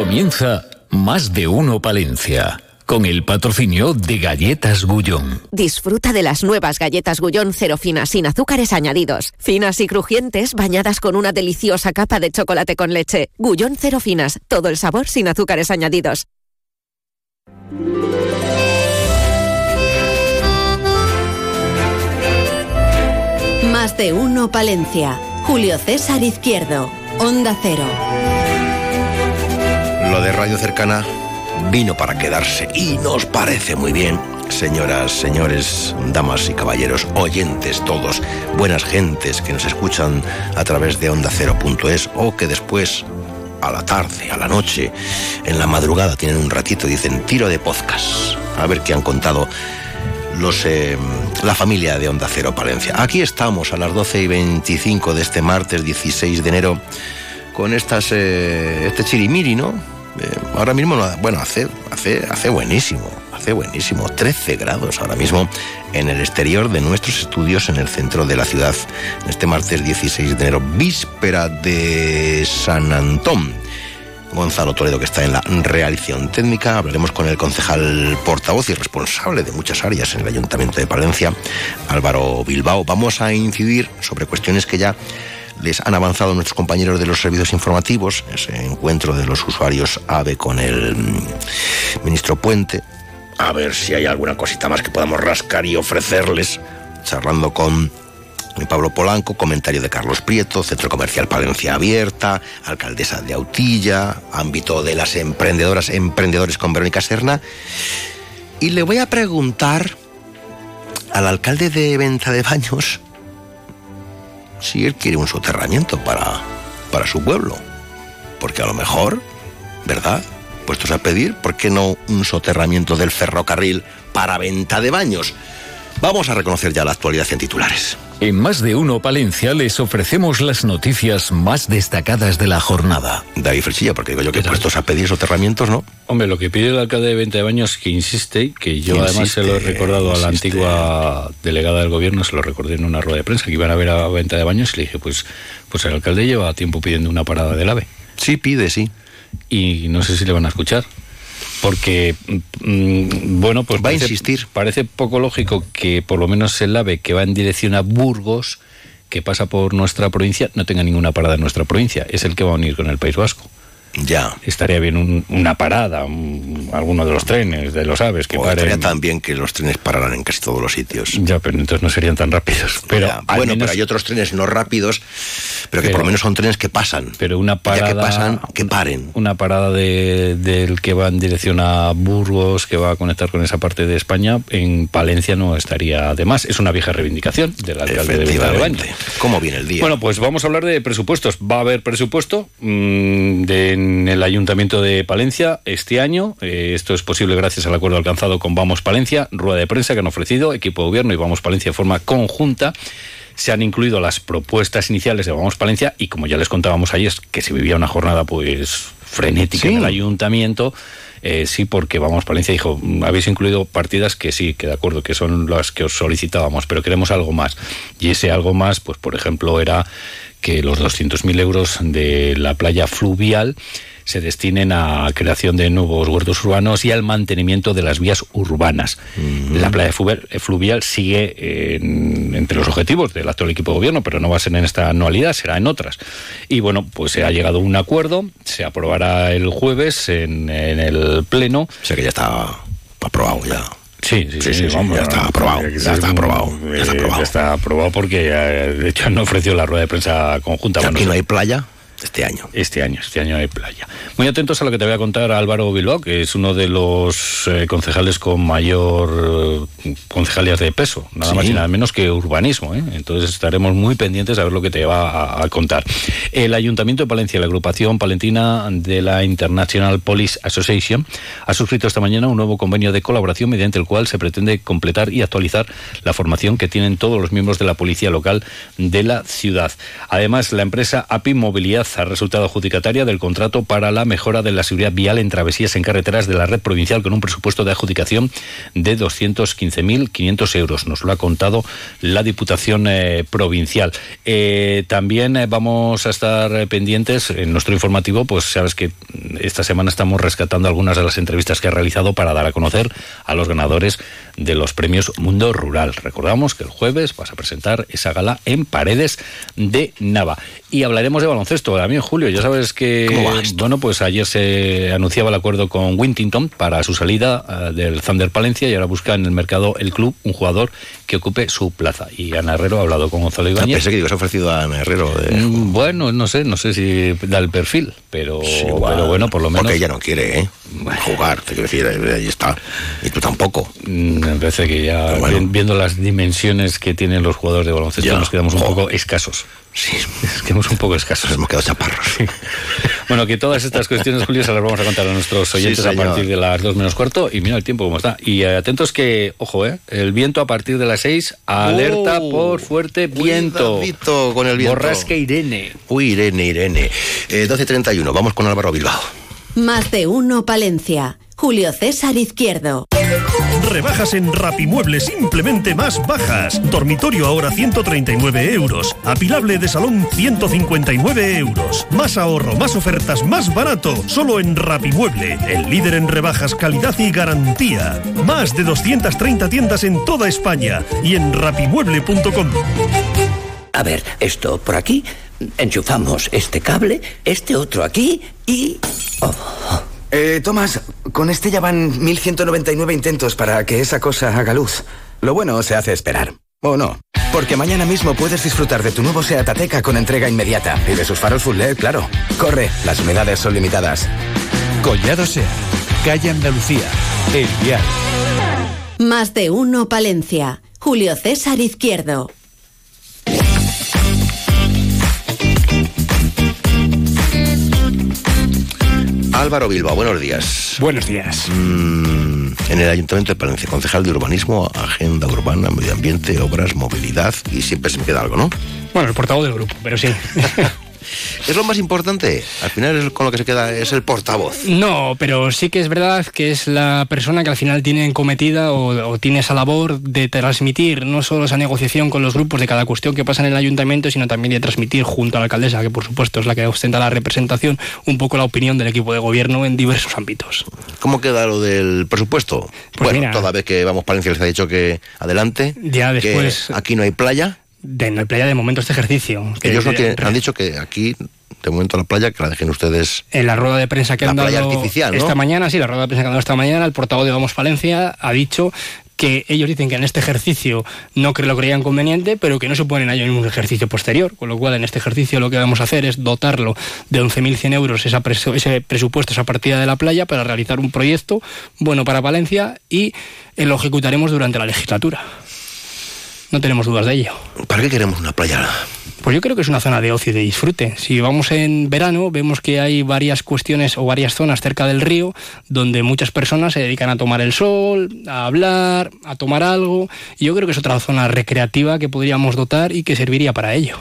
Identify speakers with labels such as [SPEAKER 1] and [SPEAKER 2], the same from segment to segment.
[SPEAKER 1] Comienza Más de Uno Palencia con el patrocinio de Galletas Gullón.
[SPEAKER 2] Disfruta de las nuevas galletas Gullón cero finas sin azúcares añadidos. Finas y crujientes, bañadas con una deliciosa capa de chocolate con leche. Gullón cero finas, todo el sabor sin azúcares añadidos.
[SPEAKER 3] Más de uno Palencia. Julio César Izquierdo. Onda Cero.
[SPEAKER 4] Lo de Radio Cercana vino para quedarse y nos parece muy bien. Señoras, señores, damas y caballeros, oyentes todos, buenas gentes que nos escuchan a través de onda ondacero.es o que después, a la tarde, a la noche, en la madrugada tienen un ratito dicen tiro de podcast. A ver qué han contado los, eh, la familia de Onda Cero Palencia. Aquí estamos a las 12 y 25 de este martes 16 de enero con estas, eh, este chirimiri, ¿no? Eh, ahora mismo, bueno, hace, hace, hace buenísimo, hace buenísimo. 13 grados ahora mismo en el exterior de nuestros estudios en el centro de la ciudad. Este martes 16 de enero, víspera de San Antón. Gonzalo Toledo, que está en la realización técnica. Hablaremos con el concejal portavoz y responsable de muchas áreas en el Ayuntamiento de Palencia, Álvaro Bilbao. Vamos a incidir sobre cuestiones que ya les han avanzado nuestros compañeros de los servicios informativos, ese encuentro de los usuarios AVE con el mm, ministro Puente, a ver si hay alguna cosita más que podamos rascar y ofrecerles, charlando con Pablo Polanco, comentario de Carlos Prieto, Centro Comercial Palencia Abierta, alcaldesa de Autilla, ámbito de las emprendedoras, emprendedores con Verónica Serna. Y le voy a preguntar al alcalde de Venta de Baños si él quiere un soterramiento para, para su pueblo. Porque a lo mejor, ¿verdad? Puestos a pedir, ¿por qué no un soterramiento del ferrocarril para venta de baños? Vamos a reconocer ya la actualidad en titulares.
[SPEAKER 1] En Más de Uno Palencia les ofrecemos las noticias más destacadas de la jornada.
[SPEAKER 4] David Frechilla, porque digo yo que puestos a pedir soterramientos, ¿no?
[SPEAKER 5] Hombre, lo que pide el alcalde de Venta de Baños que insiste, que yo además se lo he recordado a la antigua delegada del gobierno, se lo recordé en una rueda de prensa, que iban a ver a Venta de Baños y le dije, pues, pues el alcalde lleva tiempo pidiendo una parada del AVE.
[SPEAKER 4] Sí, pide, sí.
[SPEAKER 5] Y no sé si le van a escuchar porque mm, bueno pues
[SPEAKER 4] va a insistir.
[SPEAKER 5] parece poco lógico que por lo menos el AVE que va en dirección a Burgos que pasa por nuestra provincia no tenga ninguna parada en nuestra provincia. Es el que va a unir con el País Vasco
[SPEAKER 4] ya.
[SPEAKER 5] Estaría bien una parada, alguno de los trenes, de los aves que
[SPEAKER 4] o
[SPEAKER 5] paren.
[SPEAKER 4] Estaría también que los trenes pararan en casi todos los sitios.
[SPEAKER 5] Ya, pero entonces no serían tan rápidos. Pero
[SPEAKER 4] bueno, pero hay otros trenes no rápidos, pero que por lo menos son trenes que pasan.
[SPEAKER 5] Pero una parada.
[SPEAKER 4] que pasan, que paren.
[SPEAKER 5] Una parada del que va en dirección a Burgos, que va a conectar con esa parte de España, en Palencia no estaría de más. Es una vieja reivindicación del alcalde de Baños.
[SPEAKER 4] ¿Cómo viene el día?
[SPEAKER 5] Bueno, pues vamos a hablar de presupuestos. Va a haber presupuesto mmm, de en el Ayuntamiento de Palencia este año. Eh, esto es posible gracias al acuerdo alcanzado con Vamos Palencia, rueda de prensa que han ofrecido equipo de gobierno y Vamos Palencia de forma conjunta. Se han incluido las propuestas iniciales de Vamos Palencia y como ya les contábamos ayer que se vivía una jornada pues frenética en el ayuntamiento. Eh, sí, porque vamos, Palencia dijo, mm, habéis incluido partidas que sí, que de acuerdo, que son las que os solicitábamos, pero queremos algo más. Y ese algo más, pues por ejemplo, era que los 200.000 euros de la playa fluvial se destinen a creación de nuevos huertos urbanos y al mantenimiento de las vías urbanas. La playa fluvial sigue entre los objetivos del actual equipo de gobierno, pero no va a ser en esta anualidad, será en otras. Y bueno, pues se ha llegado a un acuerdo, se aprobará el jueves en, el Pleno.
[SPEAKER 4] O sea que ya está aprobado ya.
[SPEAKER 5] Sí, sí, sí, vamos,
[SPEAKER 4] ya está aprobado, ya está aprobado, ya está aprobado.
[SPEAKER 5] Ya está aprobado porque eh, de hecho han ofrecido la rueda de prensa conjunta.
[SPEAKER 4] aquí no hay playa. Este año.
[SPEAKER 5] Este año, este año hay playa. Muy atentos a lo que te voy a contar Álvaro Bilbao, que es uno de los eh, concejales con mayor eh, concejalías de peso, nada más y nada menos que urbanismo. ¿eh? Entonces estaremos muy pendientes a ver lo que te va a, contar. El Ayuntamiento de Palencia, la agrupación palentina de la International Police Association, ha suscrito esta mañana un nuevo convenio de colaboración mediante el cual se pretende completar y actualizar la formación que tienen todos los miembros de la policía local de la ciudad. Además, la empresa API Movilidad ha resultado adjudicataria del contrato para la mejora de la seguridad vial en travesías en carreteras de la red provincial con un presupuesto de adjudicación de 215.500 euros. Nos lo ha contado la Diputación eh, Provincial. Eh, también eh, vamos a estar pendientes en nuestro informativo, pues sabes que esta semana estamos rescatando algunas de las entrevistas que ha realizado para dar a conocer a los ganadores de los premios Mundo Rural. Recordamos que el jueves vas a presentar esa gala en Paredes de Nava. Y hablaremos de baloncesto. A mí, Julio, ya sabes que, bueno, pues ayer se anunciaba el acuerdo con Wintington para su salida eh, del Thunder Palencia y ahora busca en el mercado el club un jugador que ocupe su plaza. Y Ana Herrero ha hablado con Gonzalo ah, Ibáñez.
[SPEAKER 4] pensé que has ofrecido a Ana Herrero.
[SPEAKER 5] Mm, bueno, no sé, no sé si da el perfil, pero, pero bueno, por lo menos.
[SPEAKER 4] Porque ella no quiere, ¿eh? Jugar, te quiero decir, ahí está. Y tú tampoco.
[SPEAKER 5] Mm, me parece que ya, viendo las dimensiones que tienen los jugadores de baloncesto, nos quedamos un poco escasos.
[SPEAKER 4] Sí,
[SPEAKER 5] es que hemos un poco escasos.
[SPEAKER 4] Hemos quedado chaparros.
[SPEAKER 5] Bueno, que todas estas cuestiones, Julio, se las vamos a contar a nuestros oyentes a partir de las dos menos cuarto. Y mira el tiempo cómo está. Y eh, atentos que, ojo, eh, el viento a partir de las seis, alerta oh, por fuerte viento.
[SPEAKER 4] con el viento.
[SPEAKER 5] Borrasca Irene.
[SPEAKER 4] Uy, Irene, Irene. Eh, 12.31, vamos con Álvaro Bilbao.
[SPEAKER 3] Más de uno, Palencia. Julio César Izquierdo.
[SPEAKER 6] Rebajas en Rapimueble simplemente más bajas. Dormitorio ahora 139 euros. Apilable de salón 159 euros. Más ahorro, más ofertas, más barato. Solo en Rapimueble, el líder en rebajas, calidad y garantía. Más de 230 tiendas en toda España y en rapimueble.com.
[SPEAKER 7] A ver, esto por aquí. Enchufamos este cable, este otro aquí y... Oh.
[SPEAKER 8] Eh, Tomás, con este ya van 1199 intentos para que esa cosa haga luz. Lo bueno se hace esperar. ¿O no? Porque mañana mismo puedes disfrutar de tu nuevo Seat Ateca con entrega inmediata. Y de sus faros full LED, claro. Corre, las unidades son limitadas.
[SPEAKER 9] Collado Seat, calle Andalucía, El Vial.
[SPEAKER 3] Más de uno Palencia. Julio César Izquierdo.
[SPEAKER 4] Álvaro Bilbao, buenos días.
[SPEAKER 10] Buenos días.
[SPEAKER 4] Mm, en el Ayuntamiento de Palencia, concejal de Urbanismo, Agenda Urbana, Medio Ambiente, Obras, Movilidad y siempre se me queda algo, ¿no?
[SPEAKER 10] Bueno, el portavoz del grupo, pero sí.
[SPEAKER 4] ¿Es lo más importante? Al final es con lo que se queda es el portavoz.
[SPEAKER 10] No, pero sí que es verdad que es la persona que al final tiene cometida o, tiene esa labor de transmitir no solo esa negociación con los grupos de cada cuestión que pasa en el ayuntamiento, sino también de transmitir junto a la alcaldesa, que por supuesto es la que ostenta la representación, un poco la opinión del equipo de gobierno en diversos ámbitos.
[SPEAKER 4] ¿Cómo queda lo del presupuesto? Pues bueno, toda vez que vamos Palencia les ha dicho que adelante.
[SPEAKER 10] Ya después.
[SPEAKER 4] aquí no hay playa
[SPEAKER 10] de, no hay playa de momento este ejercicio.
[SPEAKER 4] Ellos no tienen, han dicho que aquí de momento la playa, que la dejen ustedes.
[SPEAKER 10] En la rueda de prensa que han dado
[SPEAKER 4] artificial,
[SPEAKER 10] esta mañana, sí, la rueda de prensa que han dado esta mañana, el portavoz de Vamos Palencia ha dicho que ellos dicen que en este ejercicio no lo creían conveniente, pero que no se ponen a ello en un ejercicio posterior, con lo cual en este ejercicio lo que vamos a hacer es dotarlo de 11.100 euros esa ese presupuesto, esa partida de la playa, para realizar un proyecto bueno para Valencia y lo ejecutaremos durante la legislatura. No tenemos dudas de ello.
[SPEAKER 4] ¿Para qué queremos una playa?
[SPEAKER 10] Pues yo creo que es una zona de ocio y de disfrute. Si vamos en verano, vemos que hay varias cuestiones o varias zonas cerca del río donde muchas personas se dedican a tomar el sol, a hablar, a tomar algo. Y yo creo que es otra zona recreativa que podríamos dotar y que serviría para ello.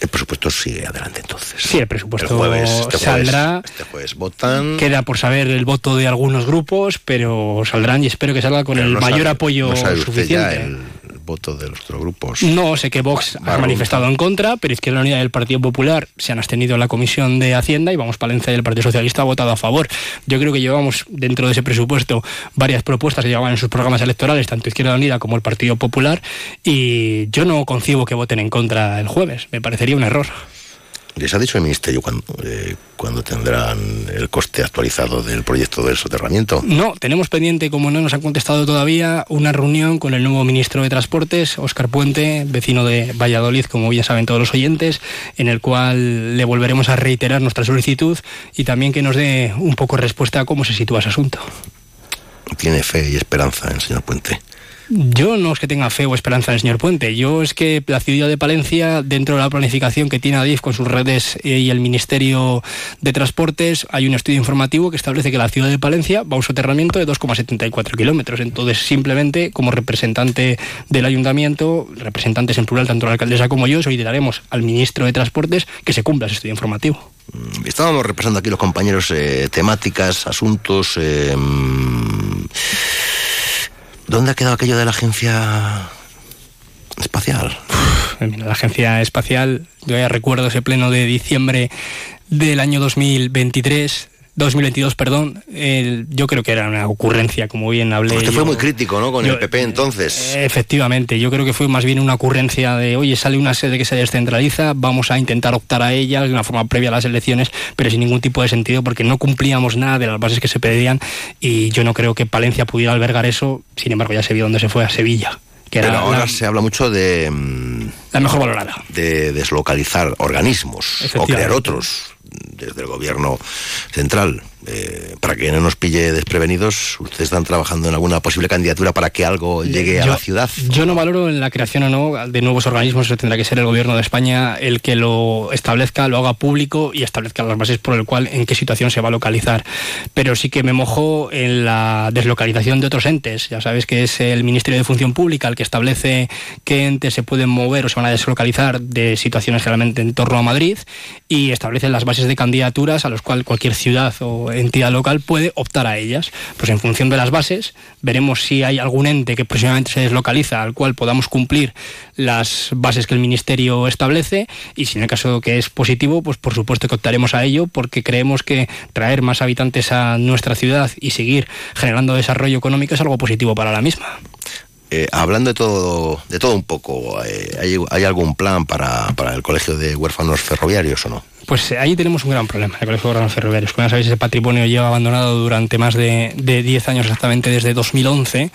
[SPEAKER 4] El presupuesto sigue adelante entonces.
[SPEAKER 10] Sí, el presupuesto este saldrá.
[SPEAKER 4] este jueves votan.
[SPEAKER 10] Queda por saber el voto de algunos grupos, pero saldrán y espero que salga con el mayor apoyo suficiente
[SPEAKER 4] voto de los otros grupos.
[SPEAKER 10] No, sé que Vox ha manifestado en contra, pero es que la unidad del Partido Popular se han abstenido en la Comisión de Hacienda y Vamos Palencia y el Partido Socialista ha votado a favor. Yo creo que llevamos dentro de ese presupuesto varias propuestas que llevaban en sus programas electorales, tanto Izquierda Unida como el Partido Popular, y yo no concibo que voten en contra el jueves. Me parecería un error.
[SPEAKER 4] ¿Les ha dicho el Ministerio eh, cuándo, tendrán el coste actualizado del proyecto del soterramiento?
[SPEAKER 10] No, tenemos pendiente, como no nos han contestado todavía, una reunión con el nuevo ministro de Transportes, Óscar Puente, vecino de Valladolid, como bien saben todos los oyentes, en el cual le volveremos a reiterar nuestra solicitud y también que nos dé un poco respuesta a cómo se sitúa ese asunto.
[SPEAKER 4] Tiene fe y esperanza en el señor Puente.
[SPEAKER 10] Yo no es que tenga fe o esperanza en el señor Puente. Yo es que la ciudad de Palencia, dentro de la planificación que tiene Adif con sus redes eh, y el Ministerio de Transportes, hay un estudio informativo que establece que la ciudad de Palencia va a un soterramiento de 2,74 kilómetros. Entonces, simplemente, como representante del ayuntamiento, representantes en plural, tanto la alcaldesa como yo, solicitaremos al ministro de Transportes que se cumpla ese estudio informativo.
[SPEAKER 4] Mm, estábamos repasando aquí los compañeros eh, temáticas, asuntos. Eh, mm, ¿Dónde ha quedado aquello de la agencia espacial?
[SPEAKER 10] la agencia espacial, yo ya recuerdo ese pleno de diciembre del año 2023 2022, perdón, yo creo que era una ocurrencia, como bien hablé.
[SPEAKER 4] Usted fue muy crítico, ¿no? Con el PP entonces.
[SPEAKER 10] Efectivamente, yo creo que fue más bien una ocurrencia de, oye, sale una sede que se descentraliza, vamos a intentar optar a ella de una forma previa a las elecciones, pero sin ningún tipo de sentido, porque no cumplíamos nada de las bases que se pedían y yo no creo que Palencia pudiera albergar eso, sin embargo ya se vio dónde se fue, a Sevilla. Que
[SPEAKER 4] pero ahora se habla mucho de... Mm,
[SPEAKER 10] la mejor valorada.
[SPEAKER 4] De deslocalizar organismos o crear otros desde el gobierno central. Eh, para que no nos pille desprevenidos, ¿ustedes están trabajando en alguna posible candidatura para que algo llegue a la ciudad?
[SPEAKER 10] Yo no valoro en la creación o no de nuevos organismos, eso tendrá que ser el gobierno de España el que lo establezca, lo haga público y establezca las bases por el cual, en qué situación se va a localizar. Pero sí que me mojo en la deslocalización de otros entes. Ya sabes que es el Ministerio de Función Pública el que establece qué entes se pueden mover o se van a deslocalizar de situaciones generalmente en torno a Madrid y establece las bases de candidaturas a los cuales cualquier ciudad o entidad local puede optar a ellas. Pues en función de las bases, veremos si hay algún ente que próximamente se deslocaliza al cual podamos cumplir las bases que el Ministerio establece y si en el caso que es positivo, pues por supuesto que optaremos a ello porque creemos que traer más habitantes a nuestra ciudad y seguir generando desarrollo económico es algo positivo para la misma.
[SPEAKER 4] Eh, hablando de todo, de todo un poco, eh, ¿hay, ¿hay, algún plan para, para el Colegio de Huérfanos Ferroviarios o no?
[SPEAKER 10] Pues eh, ahí tenemos un gran problema, el Colegio de Órganos Ferroviarios. Como ya sabéis, ese patrimonio lleva abandonado durante más de, de 10 años, exactamente desde 2011,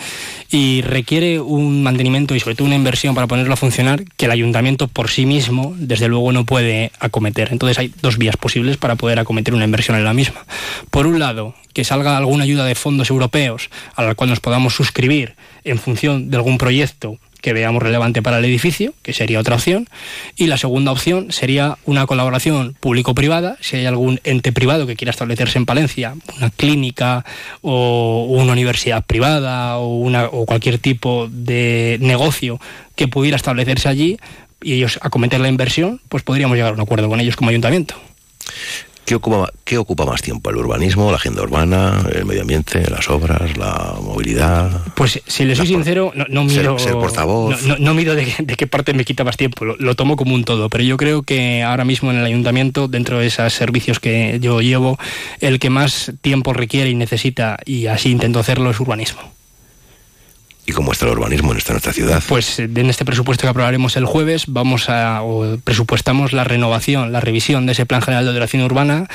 [SPEAKER 10] y requiere un mantenimiento y sobre todo una inversión para ponerlo a funcionar que el ayuntamiento por sí mismo, desde luego, no puede acometer. Entonces hay dos vías posibles para poder acometer una inversión en la misma. Por un lado, que salga alguna ayuda de fondos europeos a la cual nos podamos suscribir en función de algún proyecto que veamos relevante para el edificio, que sería otra opción. Y la segunda opción sería una colaboración público-privada, si hay algún ente privado que quiera establecerse en Palencia, una clínica o una universidad privada o, una, o cualquier tipo de negocio que pudiera establecerse allí y ellos acometer la inversión, pues podríamos llegar a un acuerdo con ellos como ayuntamiento.
[SPEAKER 4] ¿Qué ocupa, ¿Qué ocupa más tiempo? ¿El urbanismo, la agenda urbana, el medio ambiente, las obras, la movilidad?
[SPEAKER 10] Pues si le soy sincero, no, no miro.
[SPEAKER 4] Ser, portavoz.
[SPEAKER 10] No, miro de, qué parte me quita más tiempo, lo, tomo como un todo. Pero yo creo que ahora mismo en el ayuntamiento, dentro de esos servicios que yo llevo, el que más tiempo requiere y necesita, y así intento hacerlo, es urbanismo.
[SPEAKER 4] ¿Y cómo está el urbanismo en esta nuestra ciudad?
[SPEAKER 10] Pues en este presupuesto que aprobaremos el jueves vamos a o presupuestamos la renovación, la revisión de ese Plan General de Ordenación Urbana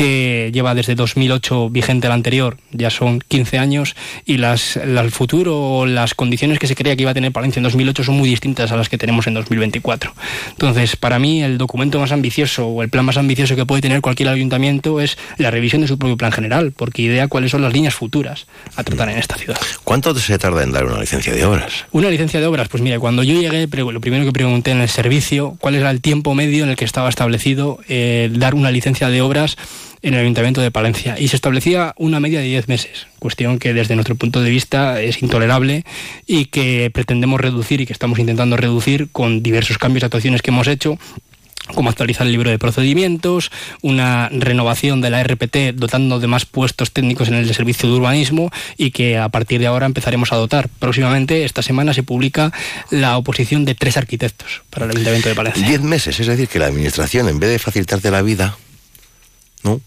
[SPEAKER 10] que lleva desde 2008 vigente el anterior, ya son 15 años, y las, el futuro o las condiciones que se creía que iba a tener Palencia en 2008 son muy distintas a las que tenemos en 2024. Entonces, para mí, el documento más ambicioso o el plan más ambicioso que puede tener cualquier ayuntamiento es la revisión de su propio plan general, porque idea cuáles son las líneas futuras a tratar en esta ciudad.
[SPEAKER 4] ¿Cuánto se tarda en dar una licencia de obras?
[SPEAKER 10] Una licencia de obras, pues mira, cuando yo llegué, lo primero que pregunté en el servicio, cuál era el tiempo medio en el que estaba establecido eh, dar una licencia de obras en el Ayuntamiento de Palencia y se establecía una media de 10 meses, cuestión que desde nuestro punto de vista es intolerable y que pretendemos reducir y que estamos intentando reducir con diversos cambios de actuaciones que hemos hecho como actualizar el libro de procedimientos, una renovación de la RPT dotando de más puestos técnicos en el servicio de urbanismo y que a partir de ahora empezaremos a dotar. Próximamente, esta semana, se publica la oposición de tres arquitectos para el Ayuntamiento de Palencia.
[SPEAKER 4] Diez meses, es decir, que la Administración, en vez de facilitarte la vida, ¿no?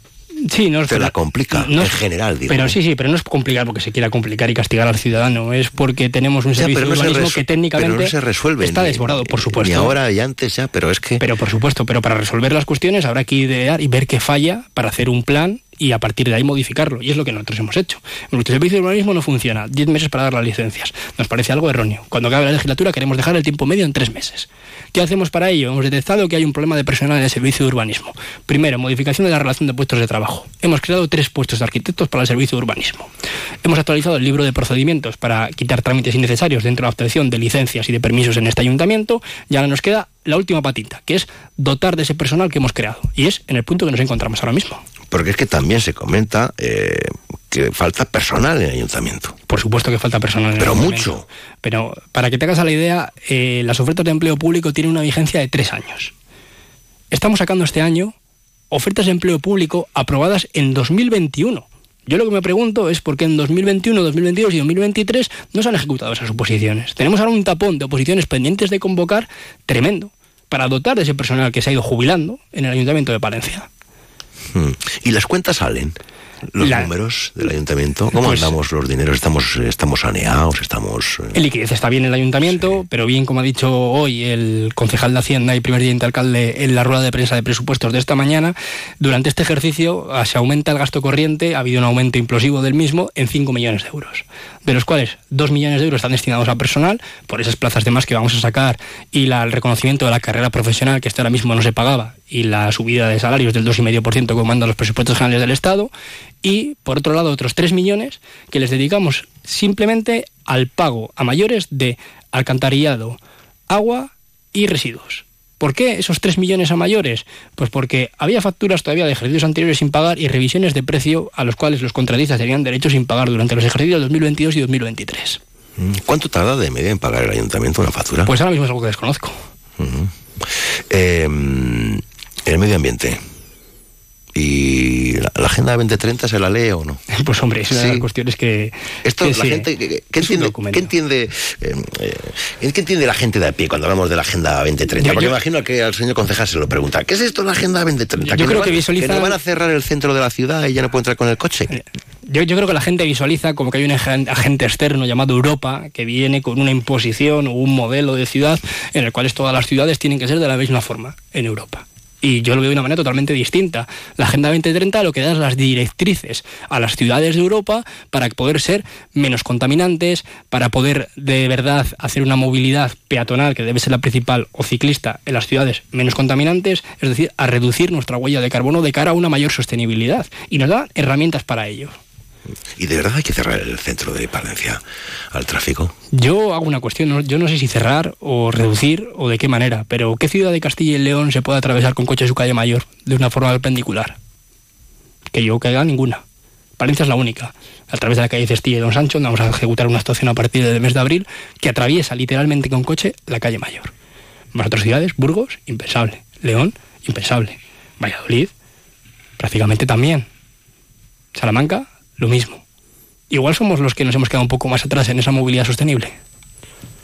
[SPEAKER 10] Sí, no,
[SPEAKER 4] te la complica, en general.
[SPEAKER 10] Pero sí, sí, pero no es complicar porque se quiera complicar y castigar al ciudadano, es porque tenemos un servicio de urbanismo que técnicamente
[SPEAKER 4] se resuelve,
[SPEAKER 10] está desbordado, por supuesto.
[SPEAKER 4] Ni ahora y antes ya, pero es que...
[SPEAKER 10] Pero por supuesto, pero para resolver las cuestiones habrá que idear y ver qué falla para hacer un plan y a partir de ahí modificarlo. Y es lo que nosotros hemos hecho. El servicio de urbanismo no funciona. Diez meses para dar las licencias. Nos parece algo erróneo. Cuando acabe la legislatura queremos dejar el tiempo medio en tres meses. ¿Qué hacemos para ello? Hemos detectado que hay un problema de personal en el servicio de urbanismo. Primero, modificación de la relación de puestos de trabajo. Hemos creado tres puestos de arquitectos para el servicio de urbanismo. Hemos actualizado el libro de procedimientos para quitar trámites innecesarios dentro de la obtención de licencias y de permisos en este ayuntamiento. Y ahora nos queda la última patita, que es dotar de ese personal que hemos creado. Y es en el punto que nos encontramos ahora mismo.
[SPEAKER 4] Porque es que también se comenta eh, que falta personal en el ayuntamiento.
[SPEAKER 10] Por supuesto que falta personal en
[SPEAKER 4] Pero
[SPEAKER 10] el ayuntamiento.
[SPEAKER 4] mucho.
[SPEAKER 10] Pero para que te hagas a la idea, eh, las ofertas de empleo público tienen una vigencia de tres años. Estamos sacando este año ofertas de empleo público aprobadas en 2021. Yo lo que me pregunto es por qué en 2021, 2022 y 2023 no se han ejecutado esas oposiciones. Tenemos ahora un tapón de oposiciones pendientes de convocar tremendo para dotar de ese personal que se ha ido jubilando en el Ayuntamiento de Palencia.
[SPEAKER 4] Hmm. ¿Y las cuentas salen? Los
[SPEAKER 10] La-
[SPEAKER 4] números del ayuntamiento. ¿Cómo
[SPEAKER 10] Pues-
[SPEAKER 4] andamos los dineros? ¿Estamos, estamos saneados? ¿Estamos...? eh,
[SPEAKER 10] En liquidez está bien el ayuntamiento, pero bien, como ha dicho hoy el concejal de Hacienda y primer teniente alcalde en la rueda de prensa de presupuestos de esta mañana, durante este ejercicio ah, se aumenta el gasto corriente, ha habido un aumento implosivo del mismo en 5 millones de euros, de los cuales 2 millones de euros están destinados a personal, por esas plazas de más que vamos a sacar, y la- el reconocimiento de la carrera profesional, que hasta ahora mismo no se pagaba, y la subida de salarios del 2,5% que mandan los presupuestos generales del Estado, y por otro lado otros 3 millones que les dedicamos simplemente al pago a mayores de alcantarillado, agua y residuos. ¿Por qué esos 3 millones a mayores? Pues porque había facturas todavía de ejercicios anteriores sin pagar y revisiones de precio a los cuales los contratistas tenían derecho sin pagar durante los ejercicios 2022 y 2023.
[SPEAKER 4] Mm, ¿Cuánto tarda de media en pagar el ayuntamiento una factura?
[SPEAKER 10] Pues ahora mismo es algo que desconozco.
[SPEAKER 4] Eh, el medio ambiente. ¿Y la, la Agenda 2030 se la lee o no?
[SPEAKER 10] Pues hombre, es una de
[SPEAKER 4] Sí.
[SPEAKER 10] las cuestiones que...
[SPEAKER 4] Esto,
[SPEAKER 10] que
[SPEAKER 4] la
[SPEAKER 10] sí,
[SPEAKER 4] gente, ¿qué, entiende, qué entiende, eh, eh, qué entiende la gente de a pie cuando hablamos de la Agenda 2030?
[SPEAKER 10] Yo-
[SPEAKER 4] Porque
[SPEAKER 10] yo-
[SPEAKER 4] me imagino que al señor concejal se lo pregunta. ¿Qué es esto la Agenda 2030?
[SPEAKER 10] Yo
[SPEAKER 4] ¿Que
[SPEAKER 10] creo que
[SPEAKER 4] van-
[SPEAKER 10] visualiza-
[SPEAKER 4] ¿Que nos van a cerrar el centro de la ciudad y ya no puede entrar con el coche?
[SPEAKER 10] Yo, yo creo que la gente visualiza como que hay un agen- agente externo llamado Europa que viene con una imposición o un modelo de ciudad en el cual todas las ciudades tienen que ser de la misma forma en Europa. Y yo lo veo de una manera totalmente distinta. La Agenda 2030 lo que da es las directrices a las ciudades de Europa para poder ser menos contaminantes, para poder de verdad hacer una movilidad peatonal, que debe ser la principal, o ciclista en las ciudades menos contaminantes, es decir, a reducir nuestra huella de carbono de cara a una mayor sostenibilidad. Y nos da herramientas para ello.
[SPEAKER 4] ¿Y de verdad hay que cerrar el centro de Palencia al tráfico?
[SPEAKER 10] Yo hago una cuestión, yo no sé si cerrar o reducir o de qué manera, pero ¿qué ciudad de Castilla y León se puede atravesar con coche su calle mayor de una forma perpendicular? Que yo caiga ninguna. Palencia es la única. A través de la calle Cestilla y Don Sancho vamos a ejecutar una estación a partir del mes de abril que atraviesa literalmente con coche la calle mayor. Más otras ciudades, Burgos, impensable. León, impensable. Valladolid, prácticamente también. Salamanca, lo mismo. Igual somos los que nos hemos quedado un poco más atrás en esa movilidad sostenible.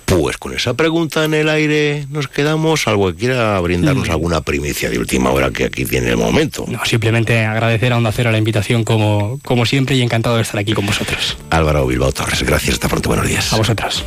[SPEAKER 4] Pues con esa pregunta en el aire nos quedamos, algo que quiera brindarnos
[SPEAKER 10] Mm.
[SPEAKER 4] alguna primicia de última hora que aquí tiene el momento.
[SPEAKER 10] No, simplemente agradecer a Onda Cero la invitación como, como siempre y encantado de estar aquí con vosotros.
[SPEAKER 4] Álvaro Bilbao Torres, gracias, hasta pronto, buenos días.
[SPEAKER 10] A vosotros.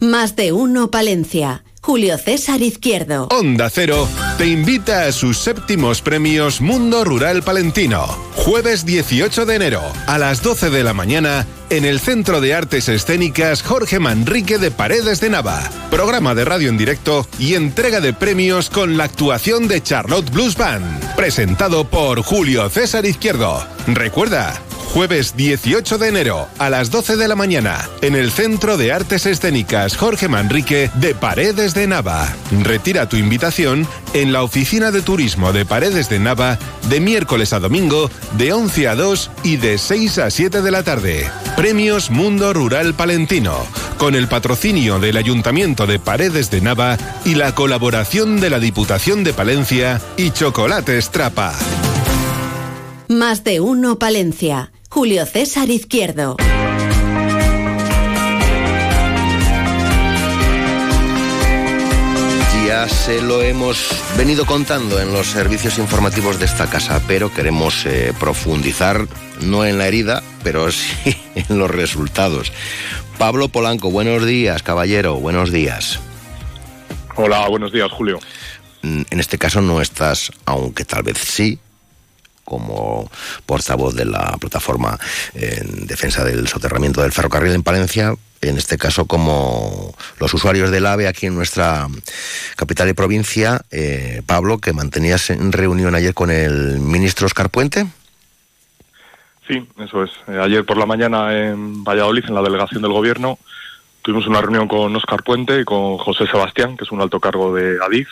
[SPEAKER 3] Más de uno Palencia. Julio César Izquierdo.
[SPEAKER 11] Onda Cero te invita a sus séptimos premios Mundo Rural Palentino. Jueves 18 de enero a las 12 de la mañana en el Centro de Artes Escénicas Jorge Manrique de Paredes de Nava. Programa de radio en directo y entrega de premios con la actuación de Charlotte Blues Band. Presentado por Julio César Izquierdo. Recuerda, Jueves 18 de enero a las 12 de la mañana en el Centro de Artes Escénicas Jorge Manrique de Paredes de Nava. Retira tu invitación en la Oficina de Turismo de Paredes de Nava de miércoles a domingo de 11 a 2 y de 6 a 7 de la tarde. Premios Mundo Rural Palentino con el patrocinio del Ayuntamiento de Paredes de Nava y la colaboración de la Diputación de Palencia y Chocolates Trapa.
[SPEAKER 3] Más de uno Palencia. Julio César Izquierdo.
[SPEAKER 4] Ya se lo hemos venido contando en los servicios informativos de esta casa, pero queremos eh, profundizar no en la herida, pero sí en los resultados. Pablo Polanco, buenos días, caballero, buenos días.
[SPEAKER 12] Hola, buenos días, Julio.
[SPEAKER 4] mm, en este caso no estás, aunque tal vez sí, como portavoz de la plataforma en defensa del soterramiento del ferrocarril en Palencia, en este caso como los usuarios del AVE aquí en nuestra capital y provincia. Eh, Pablo, que mantenías en reunión ayer con el ministro Oscar Puente.
[SPEAKER 12] Sí, eso es. Eh, ayer por la mañana en Valladolid, en la delegación del gobierno, tuvimos una reunión con Oscar Puente y con José Sebastián, que es un alto cargo de ADIF,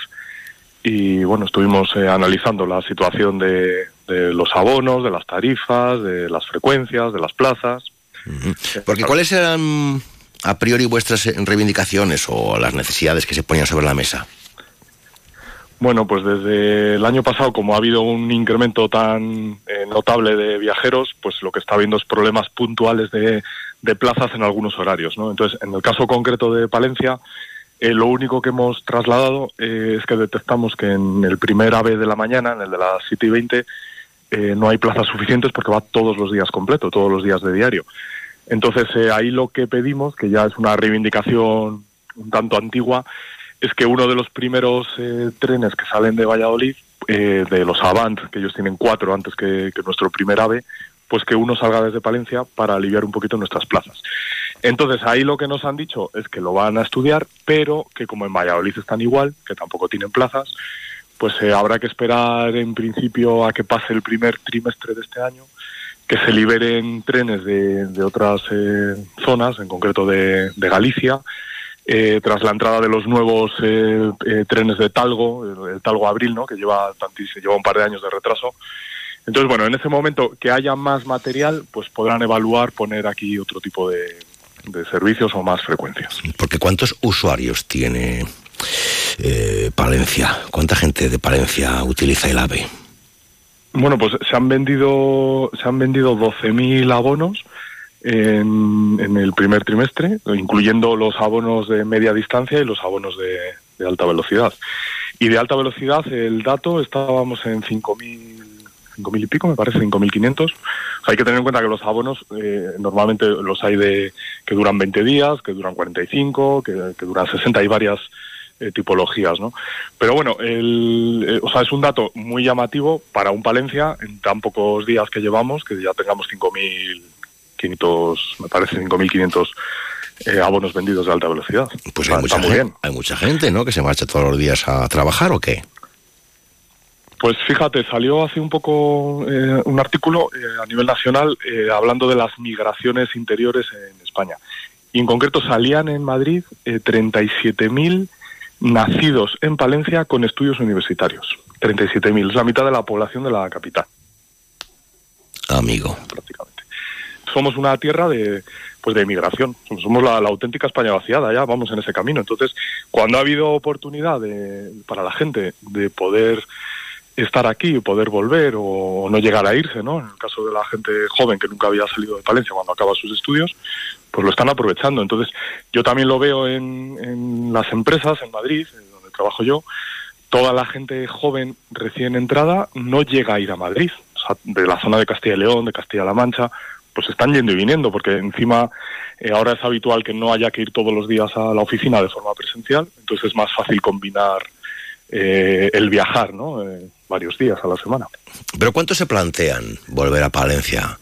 [SPEAKER 12] y bueno, estuvimos eh, analizando la situación de, de, los abonos, de las tarifas, de las frecuencias, de las plazas.
[SPEAKER 4] Porque ¿cuáles eran a priori vuestras reivindicaciones o las necesidades que se ponían sobre la mesa?
[SPEAKER 12] Bueno, pues desde el año pasado, como ha habido un incremento tan eh, notable de viajeros, pues lo que está habiendo es problemas puntuales de, de plazas en algunos horarios. ¿no? Entonces, en el caso concreto de Palencia, eh, lo único que hemos trasladado eh, es que detectamos que en el primer AVE de la mañana, en el de las 7 y 20, eh, no hay plazas suficientes porque va todos los días completo, todos los días de diario. Entonces, eh, ahí lo que pedimos, que ya es una reivindicación un tanto antigua, es que uno de los primeros eh, trenes que salen de Valladolid, eh, de los Avant, que ellos tienen cuatro antes que, que, nuestro primer AVE, pues que uno salga desde Palencia para aliviar un poquito nuestras plazas. Entonces ahí lo que nos han dicho es que lo van a estudiar, pero que como en Valladolid están igual, que tampoco tienen plazas, pues eh, habrá que esperar en principio a que pase el primer trimestre de este año, que se liberen trenes de, de otras eh, zonas, en concreto de, de Galicia, eh, tras la entrada de los nuevos eh, eh, trenes de Talgo, el, Talgo Abril, ¿no? que lleva, lleva un par de años de retraso. Entonces, bueno, en ese momento que haya más material, pues podrán evaluar poner aquí otro tipo de, de servicios o más frecuencias.
[SPEAKER 4] Porque ¿cuántos usuarios tiene eh, Palencia? ¿Cuánta gente de Palencia utiliza el AVE?
[SPEAKER 12] Bueno, pues se han vendido se han vendido 12.000 abonos en, en, el primer trimestre, incluyendo los abonos de media distancia y los abonos de, alta velocidad. Y de alta velocidad, el dato estábamos en 5.000 5.000 y pico, me parece, 5.500. O sea, hay que tener en cuenta que los abonos eh, normalmente los hay de que duran 20 días, que duran 45, que, que duran 60, hay varias eh, tipologías, ¿no? Pero bueno, el, eh, o sea, es un dato muy llamativo para un Palencia en tan pocos días que llevamos, que ya tengamos 5.500, me parece, 5.500 eh, abonos vendidos de alta velocidad.
[SPEAKER 4] Pues hay, mucha gente, hay mucha gente, ¿no? Que se marcha todos los días a trabajar o qué.
[SPEAKER 12] Pues fíjate, salió hace un poco eh, un artículo eh, a nivel nacional eh, hablando de las migraciones interiores en España. Y en concreto salían en Madrid 37.000 nacidos en Palencia con estudios universitarios. 37.000, es la mitad de la población de la capital.
[SPEAKER 4] Amigo.
[SPEAKER 12] Prácticamente. Somos una tierra de, pues de migración. Somos la, la, auténtica España vaciada, ya vamos en ese camino. Entonces, cuando ha habido oportunidad de, para la gente de poder estar aquí y poder volver o no llegar a irse, ¿no? En el caso de la gente joven que nunca había salido de Palencia cuando acaba sus estudios, pues lo están aprovechando. Entonces, yo también lo veo en, las empresas en Madrid, donde trabajo yo, toda la gente joven recién entrada no llega a ir a Madrid. O sea, de la zona de Castilla y León, de Castilla-La Mancha, pues están yendo y viniendo, porque encima eh, ahora es habitual que no haya que ir todos los días a la oficina de forma presencial, entonces es más fácil combinar eh, el viajar, ¿no? Eh, varios días a la semana.
[SPEAKER 4] Pero ¿cuántos se plantean volver a Palencia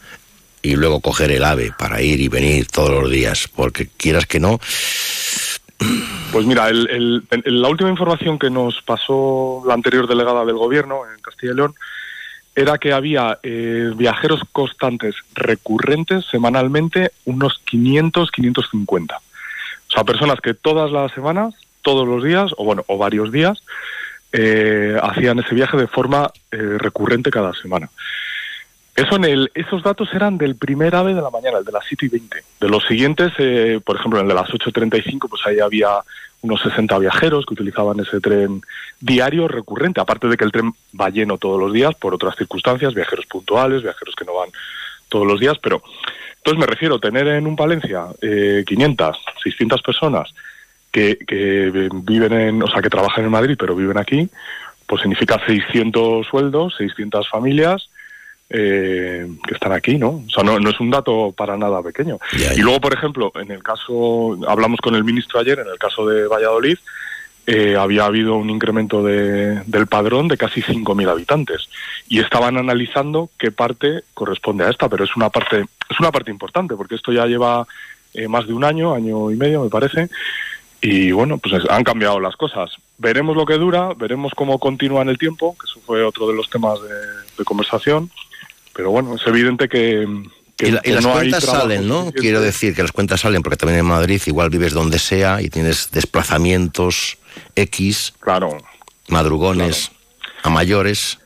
[SPEAKER 4] y luego coger el AVE para ir y venir todos los días? Porque quieras que no.
[SPEAKER 12] Pues mira, el, la última información que nos pasó la anterior delegada del gobierno en Castilla y León era que había eh, viajeros constantes recurrentes semanalmente unos 500, 550. O sea, personas que todas las semanas, todos los días, o bueno, o varios días, eh, hacían ese viaje de forma eh, recurrente cada semana. Eso en el, esos datos eran del primer AVE de la mañana, el de las 7 y 20. De los siguientes, eh, por ejemplo, el de las 8.35, pues ahí había unos 60 viajeros que utilizaban ese tren diario recurrente, aparte de que el tren va lleno todos los días por otras circunstancias, viajeros puntuales, viajeros que no van todos los días, pero entonces me refiero a tener en un Palencia eh, 500, 600 personas que, que viven en, o sea, que trabajan en Madrid pero viven aquí, pues significa 600 sueldos, 600 familias, eh, que están aquí, ¿no? O sea, no, no, es un dato para nada pequeño.
[SPEAKER 4] Ya, ya.
[SPEAKER 12] Y luego, por ejemplo, en el caso, hablamos con el ministro ayer, en el caso de Valladolid, eh, había habido un incremento de, del padrón de casi 5.000 habitantes y estaban analizando qué parte corresponde a esta, pero es una parte es una parte importante porque esto ya lleva eh, más de un año, año y medio me parece, y bueno, pues es- han cambiado las cosas. Veremos lo que dura, veremos cómo continúa en el tiempo, que eso fue otro de los temas de, de conversación, pero bueno, es evidente que, que-
[SPEAKER 4] Y, la- y
[SPEAKER 12] que
[SPEAKER 4] las
[SPEAKER 12] no
[SPEAKER 4] cuentas salen, ¿no? Quiero decir que las cuentas salen porque también en Madrid igual vives donde sea y tienes desplazamientos X,
[SPEAKER 12] claro,
[SPEAKER 4] madrugones a mayores.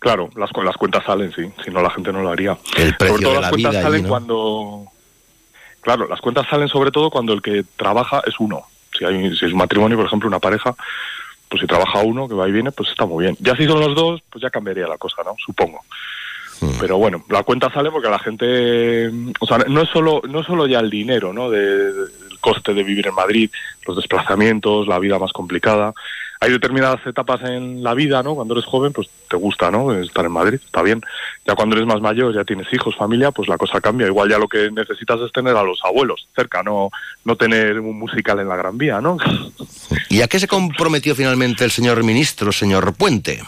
[SPEAKER 12] Claro, las, las cuentas salen, sí, si no la gente no lo haría.
[SPEAKER 4] El precio
[SPEAKER 12] sobre todo
[SPEAKER 4] de
[SPEAKER 12] las
[SPEAKER 4] la
[SPEAKER 12] cuentas
[SPEAKER 4] vida allí,
[SPEAKER 12] salen
[SPEAKER 4] ¿no?
[SPEAKER 12] cuando... Claro, las cuentas salen sobre todo cuando el que trabaja es uno. Si, hay, si es un matrimonio, por ejemplo, una pareja, pues si trabaja uno, que va y viene, pues está muy bien. Ya si son los dos, pues ya cambiaría la cosa, ¿no? Supongo.
[SPEAKER 4] Hmm.
[SPEAKER 12] Pero bueno, la cuenta sale porque la gente, o sea, no es solo, no es solo ya el dinero, ¿no? De- del coste de vivir en Madrid, los desplazamientos, la vida más complicada. Hay determinadas etapas en la vida, ¿no? Cuando eres joven, pues te gusta, ¿no? Estar en Madrid, está bien. Ya cuando eres más mayor, ya tienes hijos, familia, pues la cosa cambia. Igual ya lo que necesitas es tener a los abuelos cerca, no, no tener un musical en la Gran Vía, ¿no?
[SPEAKER 4] ¿Y a qué se comprometió finalmente el señor ministro, señor Puente?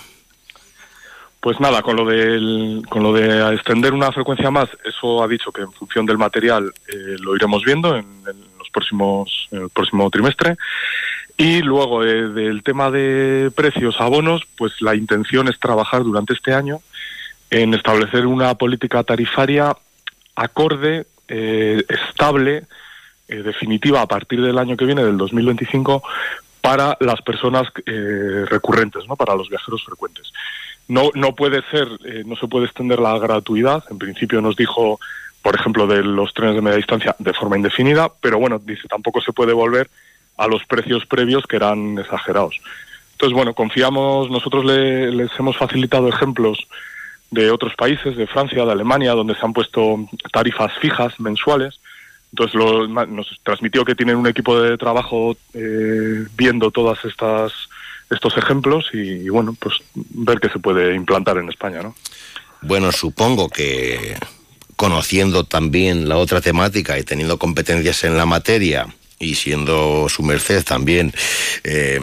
[SPEAKER 12] Pues nada, con lo, del, con lo de extender una frecuencia más, eso ha dicho que en función del material eh, lo iremos viendo en, en los próximos, en el próximo trimestre. Y luego eh, del tema de precios abonos, pues la intención es trabajar durante este año en establecer una política tarifaria acorde, eh, estable, eh, definitiva a partir del año que viene, del 2025, para las personas eh, recurrentes, ¿no? para los viajeros frecuentes. No, no puede ser, no se puede extender la gratuidad. En principio nos dijo, por ejemplo, de los trenes de media distancia de forma indefinida, pero bueno, dice tampoco se puede volver a los precios previos que eran exagerados. Entonces, bueno, confiamos, nosotros le- les hemos facilitado ejemplos de otros países, de Francia, de Alemania, donde se han puesto tarifas fijas mensuales. Entonces lo- nos transmitió que tienen un equipo de trabajo eh, viendo todas estas estos ejemplos y, y, bueno, pues ver qué se puede implantar en España, ¿no?
[SPEAKER 4] Bueno, supongo que conociendo también la otra temática y teniendo competencias en la materia y siendo su merced también eh,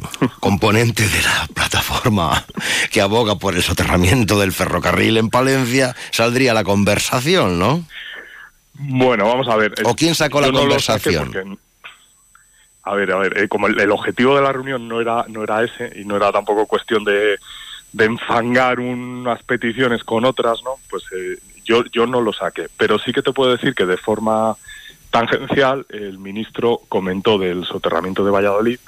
[SPEAKER 4] componente de la plataforma que aboga por el soterramiento del ferrocarril en Palencia, saldría la conversación, ¿no?
[SPEAKER 12] Bueno, vamos a ver.
[SPEAKER 4] ¿O quién sacó la
[SPEAKER 12] no
[SPEAKER 4] conversación?
[SPEAKER 12] porque- a ver, a ver, eh, como el, el objetivo de la reunión no era, no era ese y no era tampoco cuestión de, de enfangar unas peticiones con otras, ¿no? Pues eh, yo, yo no lo saqué. Pero sí que te puedo decir que de forma tangencial el ministro comentó del soterramiento de Valladolid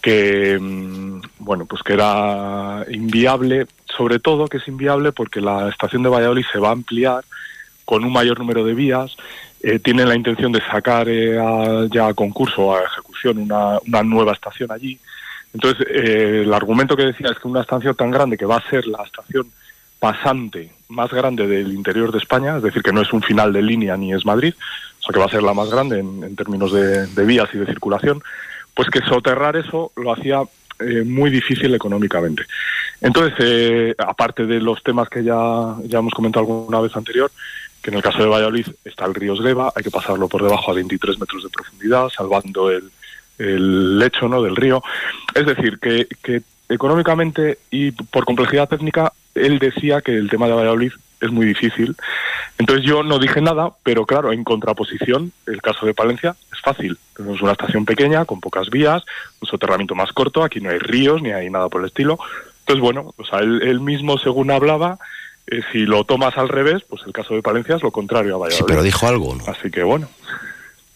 [SPEAKER 12] que mm, bueno pues que era inviable sobre todo que es inviable porque la estación de Valladolid se va a ampliar con un mayor número de vías eh, tienen la intención de sacar eh, ya a concurso a ejecución una, una nueva estación allí. Entonces eh, el argumento que decía es que una estación tan grande que va a ser la estación pasante más grande del interior de España, es decir, que no es un final de línea ni es Madrid, o sea que va a ser la más grande en, términos de, vías y de circulación, pues que soterrar eso lo hacía eh, muy difícil económicamente. Entonces, eh, aparte de los temas que ya, ya hemos comentado alguna vez anterior, que en el caso de Valladolid está el río Esgueva, hay que pasarlo por debajo a 23 metros de profundidad, salvando el, el lecho ¿no? del río. Es decir, que, que económicamente y por complejidad técnica, él decía que el tema de Valladolid es muy difícil. Entonces yo no dije nada, pero claro, en contraposición, el caso de Palencia es fácil. Tenemos una estación pequeña, con pocas vías, un soterramiento más corto, aquí no hay ríos ni hay nada por el estilo. Entonces, bueno, o sea, él, él mismo, según hablaba, eh, si lo tomas al revés, pues el caso de Palencia es lo contrario a Valladolid.
[SPEAKER 4] Sí, pero dijo algo, ¿no?
[SPEAKER 12] Así que bueno.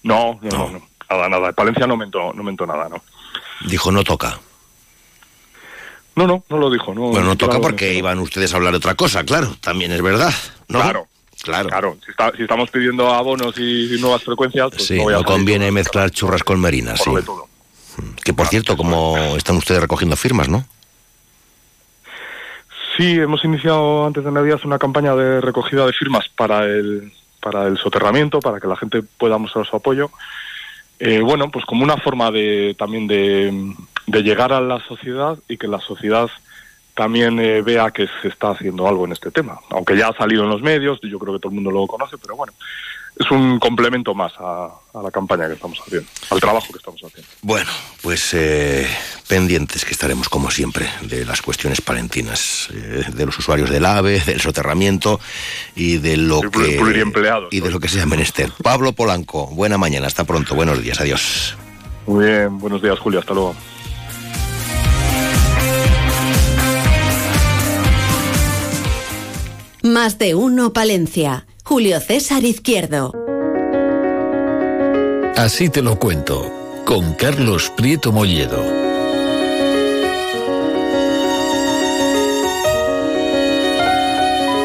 [SPEAKER 12] No, no, no, no. Nada, nada. Palencia no mentó, no mentó nada, no.
[SPEAKER 4] Dijo, no toca.
[SPEAKER 12] No, no, no lo dijo. No,
[SPEAKER 4] Bueno, no toca porque iban ustedes a hablar de otra cosa, claro, también es verdad. ¿no?
[SPEAKER 12] Claro.
[SPEAKER 4] Claro.
[SPEAKER 12] Claro, si, está- si estamos pidiendo abonos y, nuevas frecuencias, pues
[SPEAKER 4] Sí,
[SPEAKER 12] no
[SPEAKER 4] no conviene mezclar churras con merinas, sí.
[SPEAKER 12] sobre todo.
[SPEAKER 4] Que por cierto, como están ustedes recogiendo firmas, ¿no?
[SPEAKER 12] Sí, hemos iniciado antes de Navidad una campaña de recogida de firmas para el, para el soterramiento, para que la gente pueda mostrar su apoyo. Eh, bueno, pues como una forma de también de, de llegar a la sociedad y que la sociedad también eh, vea que se está haciendo algo en este tema. Aunque ya ha salido en los medios, yo creo que todo el mundo lo conoce, pero bueno, es un complemento más a, la campaña que estamos haciendo, al trabajo que estamos haciendo.
[SPEAKER 4] Bueno, pues eh, pendientes que estaremos como siempre de las cuestiones palentinas, eh, de los usuarios del AVE, del soterramiento y de lo que y de lo que sea menester. Pablo Polanco, buena mañana, hasta pronto, buenos días, adiós.
[SPEAKER 12] Muy bien, buenos días Julio, hasta luego.
[SPEAKER 3] Más de uno Palencia. Julio César Izquierdo.
[SPEAKER 1] Así te lo cuento, con Carlos Prieto Molledo.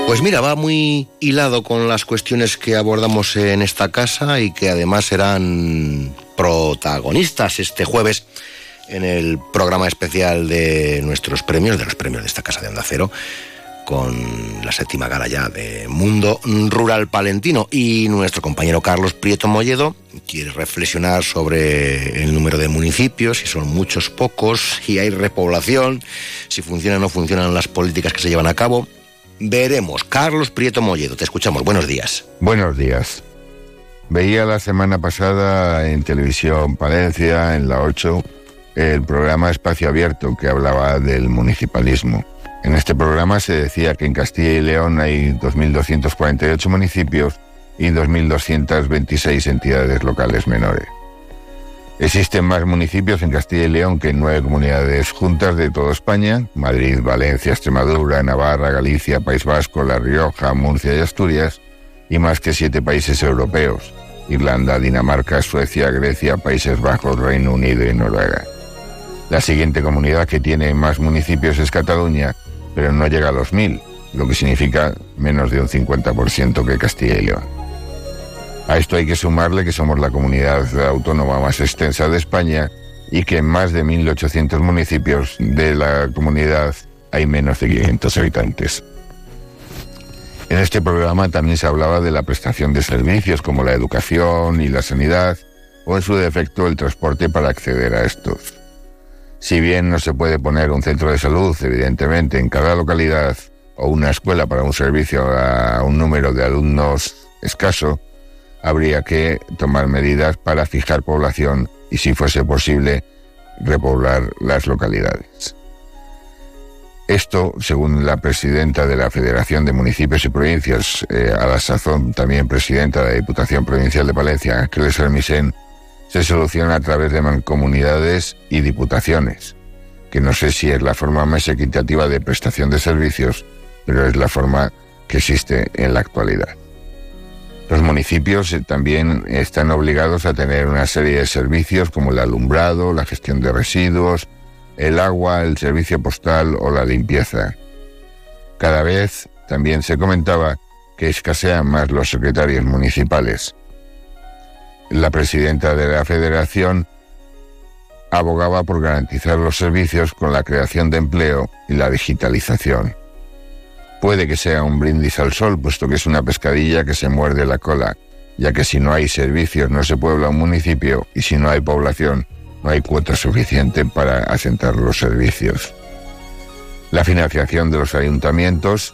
[SPEAKER 4] Pues mira, va muy hilado con las cuestiones que abordamos en esta casa y que además serán protagonistas este jueves en el programa especial de nuestros premios, de los premios de esta casa de Onda Cero, con la séptima gala ya de Mundo Rural Palentino. Y nuestro compañero Carlos Prieto Molledo quiere reflexionar sobre el número de municipios, si son muchos, pocos, si hay repoblación, si funcionan o no funcionan las políticas que se llevan a cabo. Veremos. Carlos Prieto Molledo, te escuchamos. Buenos días.
[SPEAKER 13] Buenos días. Veía la semana pasada en televisión Palencia, en la 8, el programa Espacio Abierto que hablaba del municipalismo. En este programa se decía que en Castilla y León hay 2.248 municipios y 2.226 entidades locales menores. Existen más municipios en Castilla y León que en nueve comunidades juntas de toda España, Madrid, Valencia, Extremadura, Navarra, Galicia, País Vasco, La Rioja, Murcia y Asturias, y más que siete países europeos, Irlanda, Dinamarca, Suecia, Grecia, Países Bajos, Reino Unido y Noruega. La siguiente comunidad que tiene más municipios es Cataluña, pero no llega a los mil, lo que significa menos de un 50% que Castilla y León. A esto hay que sumarle que somos la comunidad autónoma más extensa de España y que en más de 1.800 municipios de la comunidad hay menos de 500 habitantes. En este programa también se hablaba de la prestación de servicios como la educación y la sanidad, o en su defecto el transporte para acceder a estos. Si bien no se puede poner un centro de salud, evidentemente, en cada localidad, o una escuela para un servicio a un número de alumnos escaso, habría que tomar medidas para fijar población y, si fuese posible, repoblar las localidades. Esto, según la presidenta de la Federación de Municipios y Provincias, eh, a la sazón también presidenta de la Diputación Provincial de Palencia, Ángeles Hermisen, se soluciona a través de mancomunidades y diputaciones, que no sé si es la forma más equitativa de prestación de servicios, pero es la forma que existe en la actualidad. Los municipios eh, también están obligados a tener una serie de servicios como el alumbrado, la gestión de residuos, el agua, el servicio postal o la limpieza. Cada vez también se comentaba que escasean más los secretarios municipales la presidenta de la federación abogaba por garantizar los servicios con la creación de empleo y la digitalización. Puede que sea un brindis al sol, puesto que es una pescadilla que se muerde la cola, ya que si no hay servicios no se puebla un municipio y si no hay población no hay cuota suficiente para asentar los servicios. La financiación de los ayuntamientos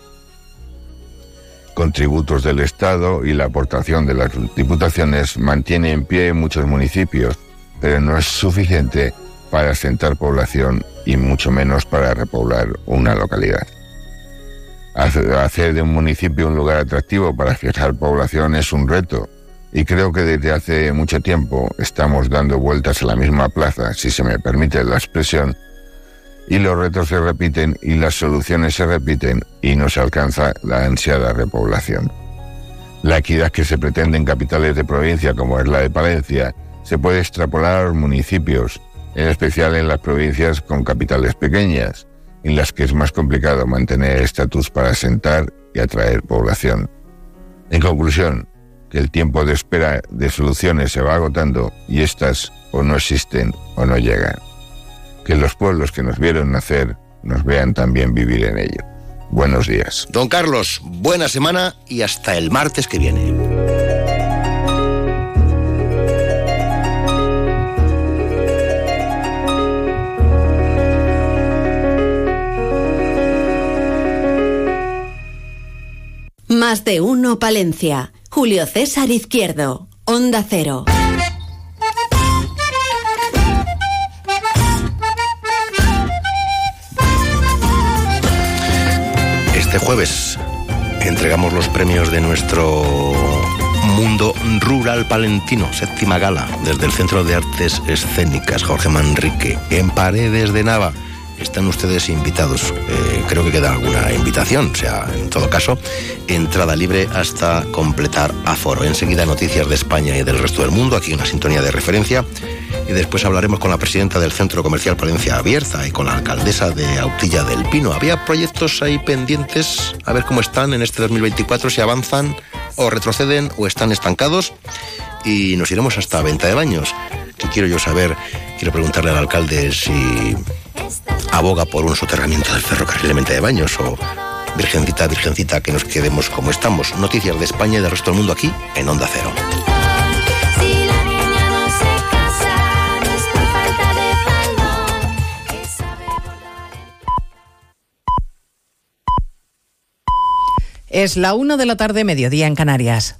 [SPEAKER 13] contributos del Estado y la aportación de las diputaciones mantiene en pie muchos municipios, pero no es suficiente para asentar población y mucho menos para repoblar una localidad. Hacer de un municipio un lugar atractivo para fijar población es un reto y creo que desde hace mucho tiempo estamos dando vueltas a la misma plaza, si se me permite la expresión, y los retos se repiten y las soluciones se repiten y no se alcanza la ansiada repoblación. La equidad que se pretende en capitales de provincia como es la de Palencia se puede extrapolar a los municipios, en especial en las provincias con capitales pequeñas, en las que es más complicado mantener estatus para asentar y atraer población. En conclusión, que el tiempo de espera de soluciones se va agotando y éstas o no existen o no llegan que los pueblos que nos vieron nacer nos vean también vivir en ello. Buenos días.
[SPEAKER 4] Don Carlos, buena semana y hasta el martes que viene.
[SPEAKER 3] Más de uno Palencia. Julio César Izquierdo, Onda Cero.
[SPEAKER 4] Este jueves entregamos los premios de nuestro Mundo Rural Palentino, séptima gala, desde el Centro de Artes Escénicas Jorge Manrique, en Paredes de Nava. Están ustedes invitados. Eh, creo que queda alguna invitación. O sea, en todo caso, entrada libre hasta completar aforo. Enseguida noticias de España y del resto del mundo. Aquí una sintonía de referencia. Y después hablaremos con la presidenta del Centro Comercial Palencia Abierta y con la alcaldesa de Autilla del Pino. Había proyectos ahí pendientes. A ver cómo están en este 2024, si avanzan o retroceden o están estancados. Y nos iremos hasta venta de baños. Que quiero yo saber, quiero preguntarle al alcalde si aboga por un soterramiento del ferrocarril de Baños o Virgencita, Virgencita, que nos quedemos como estamos. Noticias de España y del resto del mundo aquí en Onda Cero.
[SPEAKER 14] Es la una de la tarde, mediodía en Canarias.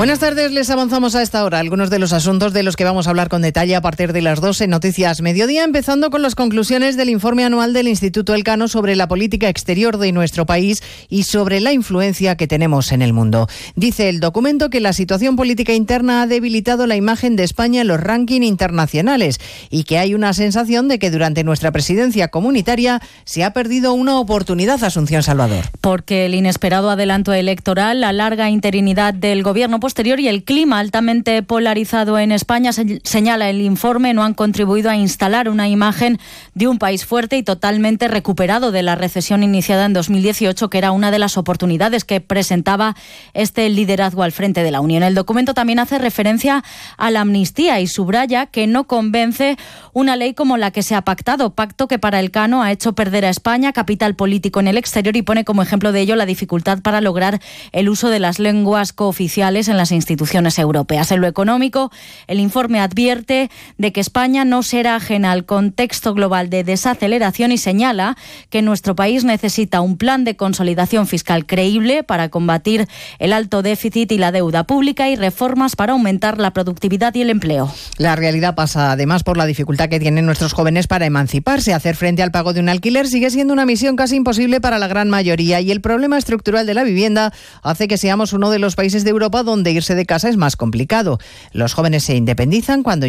[SPEAKER 14] Buenas tardes, les avanzamos a esta hora algunos de los asuntos de los que vamos a hablar con detalle a partir de las 12 Noticias Mediodía, empezando con las conclusiones del informe anual del Instituto Elcano sobre la política exterior de nuestro país y sobre la influencia que tenemos en el mundo. Dice el documento que la situación política interna ha debilitado la imagen de España en los rankings internacionales y que hay una sensación de que durante nuestra presidencia comunitaria se ha perdido una oportunidad, Asunción Salvador.
[SPEAKER 15] Porque el inesperado adelanto electoral, la larga interinidad del gobierno posterior y el clima altamente polarizado en España, señala el informe, no han contribuido a instalar una imagen de un país fuerte y totalmente recuperado de la recesión iniciada en 2018, que era una de las oportunidades que presentaba este liderazgo al frente de la Unión. El documento también hace referencia a la amnistía y subraya que no convence una ley como la que se ha pactado, pacto que para el Cano ha hecho perder a España capital político en el exterior y pone como ejemplo de ello la dificultad para lograr el uso de las lenguas cooficiales en las instituciones europeas. En lo económico, el informe advierte de que España no será ajena al contexto global de desaceleración y señala que nuestro país necesita un plan de consolidación fiscal creíble para combatir el alto déficit y la deuda pública y reformas para aumentar la productividad y el empleo.
[SPEAKER 14] La realidad pasa además por la dificultad que tienen nuestros jóvenes para emanciparse. Hacer frente al pago de un alquiler sigue siendo una misión casi imposible para la gran mayoría y el problema estructural de la vivienda hace que seamos uno de los países de Europa donde irse de casa es más complicado. Los jóvenes se independizan cuando,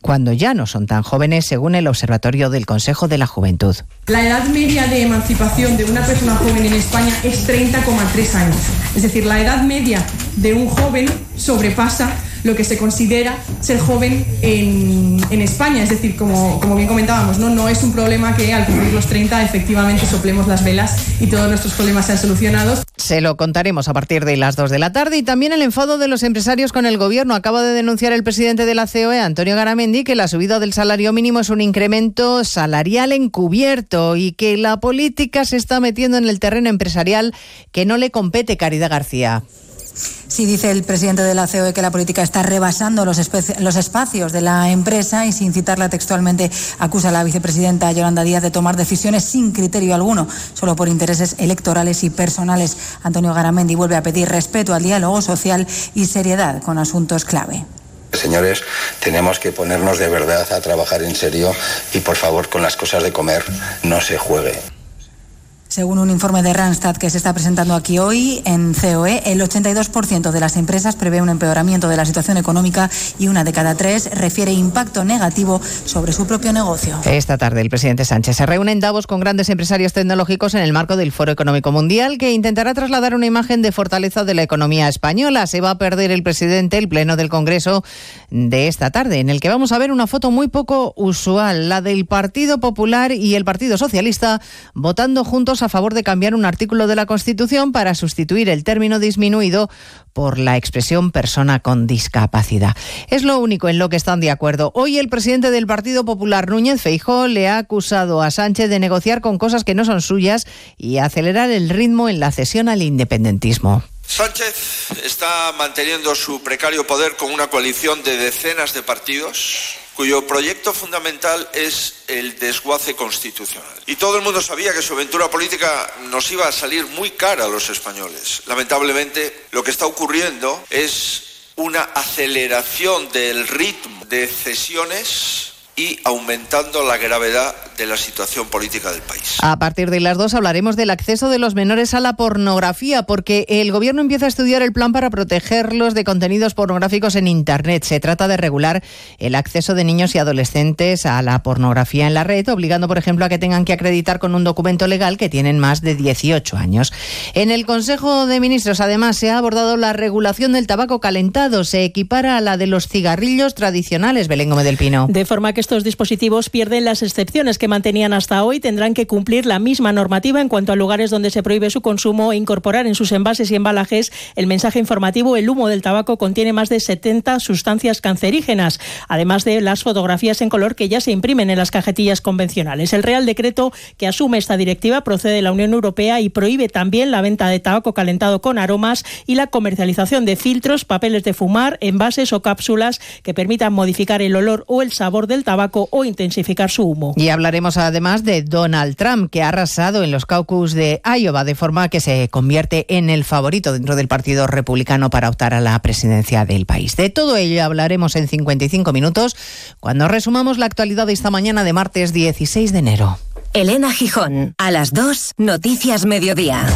[SPEAKER 14] cuando ya no son tan jóvenes, según el Observatorio del Consejo de la Juventud.
[SPEAKER 16] La edad media de emancipación de una persona joven en España es 30,3 años. Es decir, la edad media de un joven sobrepasa lo que se considera ser joven en, España. Es decir, como, como, bien comentábamos, ¿no? no es un problema que al cumplir los 30 efectivamente soplemos las velas y todos nuestros problemas sean solucionados.
[SPEAKER 14] Se lo contaremos a partir de las 2 de la tarde y también el enfado de los empresarios con el gobierno. Acaba de denunciar el presidente de la COE, Antonio Garamendi, que la subida del salario mínimo es un incremento salarial encubierto y que la política se está metiendo en el terreno empresarial que no le compete Caridad García.
[SPEAKER 17] Sí, dice el presidente de la COE que la política está rebasando los, los, espacios de la empresa y sin citarla textualmente acusa a la vicepresidenta Yolanda Díaz de tomar decisiones sin criterio alguno, solo por intereses electorales y personales. Antonio Garamendi vuelve a pedir respeto al diálogo social y seriedad con asuntos clave.
[SPEAKER 18] Señores, tenemos que ponernos de verdad a trabajar en serio y por favor con las cosas de comer no se juegue.
[SPEAKER 17] Según un informe de Randstad que se está presentando aquí hoy en COE, el 82% de las empresas prevé un empeoramiento de la situación económica y una de cada tres refiere impacto negativo sobre su propio negocio.
[SPEAKER 14] Esta tarde el presidente Sánchez se reúne en Davos con grandes empresarios tecnológicos en el marco del Foro Económico Mundial que intentará trasladar una imagen de fortaleza de la economía española. Se va a perder el presidente el pleno del Congreso de esta tarde, en el que vamos a ver una foto muy poco usual, la del Partido Popular y el Partido Socialista votando juntos a favor de cambiar un artículo de la Constitución para sustituir el término disminuido por la expresión persona con discapacidad. Es lo único en lo que están de acuerdo. Hoy el presidente del Partido Popular, Núñez Feijó, le ha acusado a Sánchez de negociar con cosas que no son suyas y acelerar el ritmo en la cesión al independentismo.
[SPEAKER 19] Sánchez está manteniendo su precario poder con una coalición de decenas de partidos cuyo proyecto fundamental es el desguace constitucional. Y todo el mundo sabía que su aventura política nos iba a salir muy cara a los españoles. Lamentablemente, lo que está ocurriendo es una aceleración del ritmo de cesiones y aumentando la gravedad de la situación política del país.
[SPEAKER 14] A partir de las dos hablaremos del acceso de los menores a la pornografía, porque el Gobierno empieza a estudiar el plan para protegerlos de contenidos pornográficos en Internet. Se trata de regular el acceso de niños y adolescentes a la pornografía en la red, obligando, por ejemplo, a que tengan que acreditar con un documento legal que tienen más de 18 años. En el Consejo de Ministros, además, se ha abordado la regulación del tabaco calentado. Se equipara a la de los cigarrillos tradicionales, Belén Gómez del Pino.
[SPEAKER 20] De forma que estos dispositivos pierden las excepciones que mantenían hasta hoy. Tendrán que cumplir la misma normativa en cuanto a lugares donde se prohíbe su consumo e incorporar en sus envases y embalajes el mensaje informativo el humo del tabaco contiene más de 70 sustancias cancerígenas, además de las fotografías en color que ya se imprimen en las cajetillas convencionales. El Real Decreto que asume esta directiva procede de la Unión Europea y prohíbe también la venta de tabaco calentado con aromas y la comercialización de filtros, papeles de fumar, envases o cápsulas que permitan modificar el olor o el sabor del tabaco o intensificar su humo.
[SPEAKER 14] Y hablaremos además de Donald Trump, que ha arrasado en los caucus de Iowa, de forma que se convierte en el favorito dentro del Partido Republicano para optar a la presidencia del país. De todo ello hablaremos en 55 minutos, cuando resumamos la actualidad de esta mañana de martes 16 de enero.
[SPEAKER 3] Elena Gijón, a las 2, Noticias Mediodía.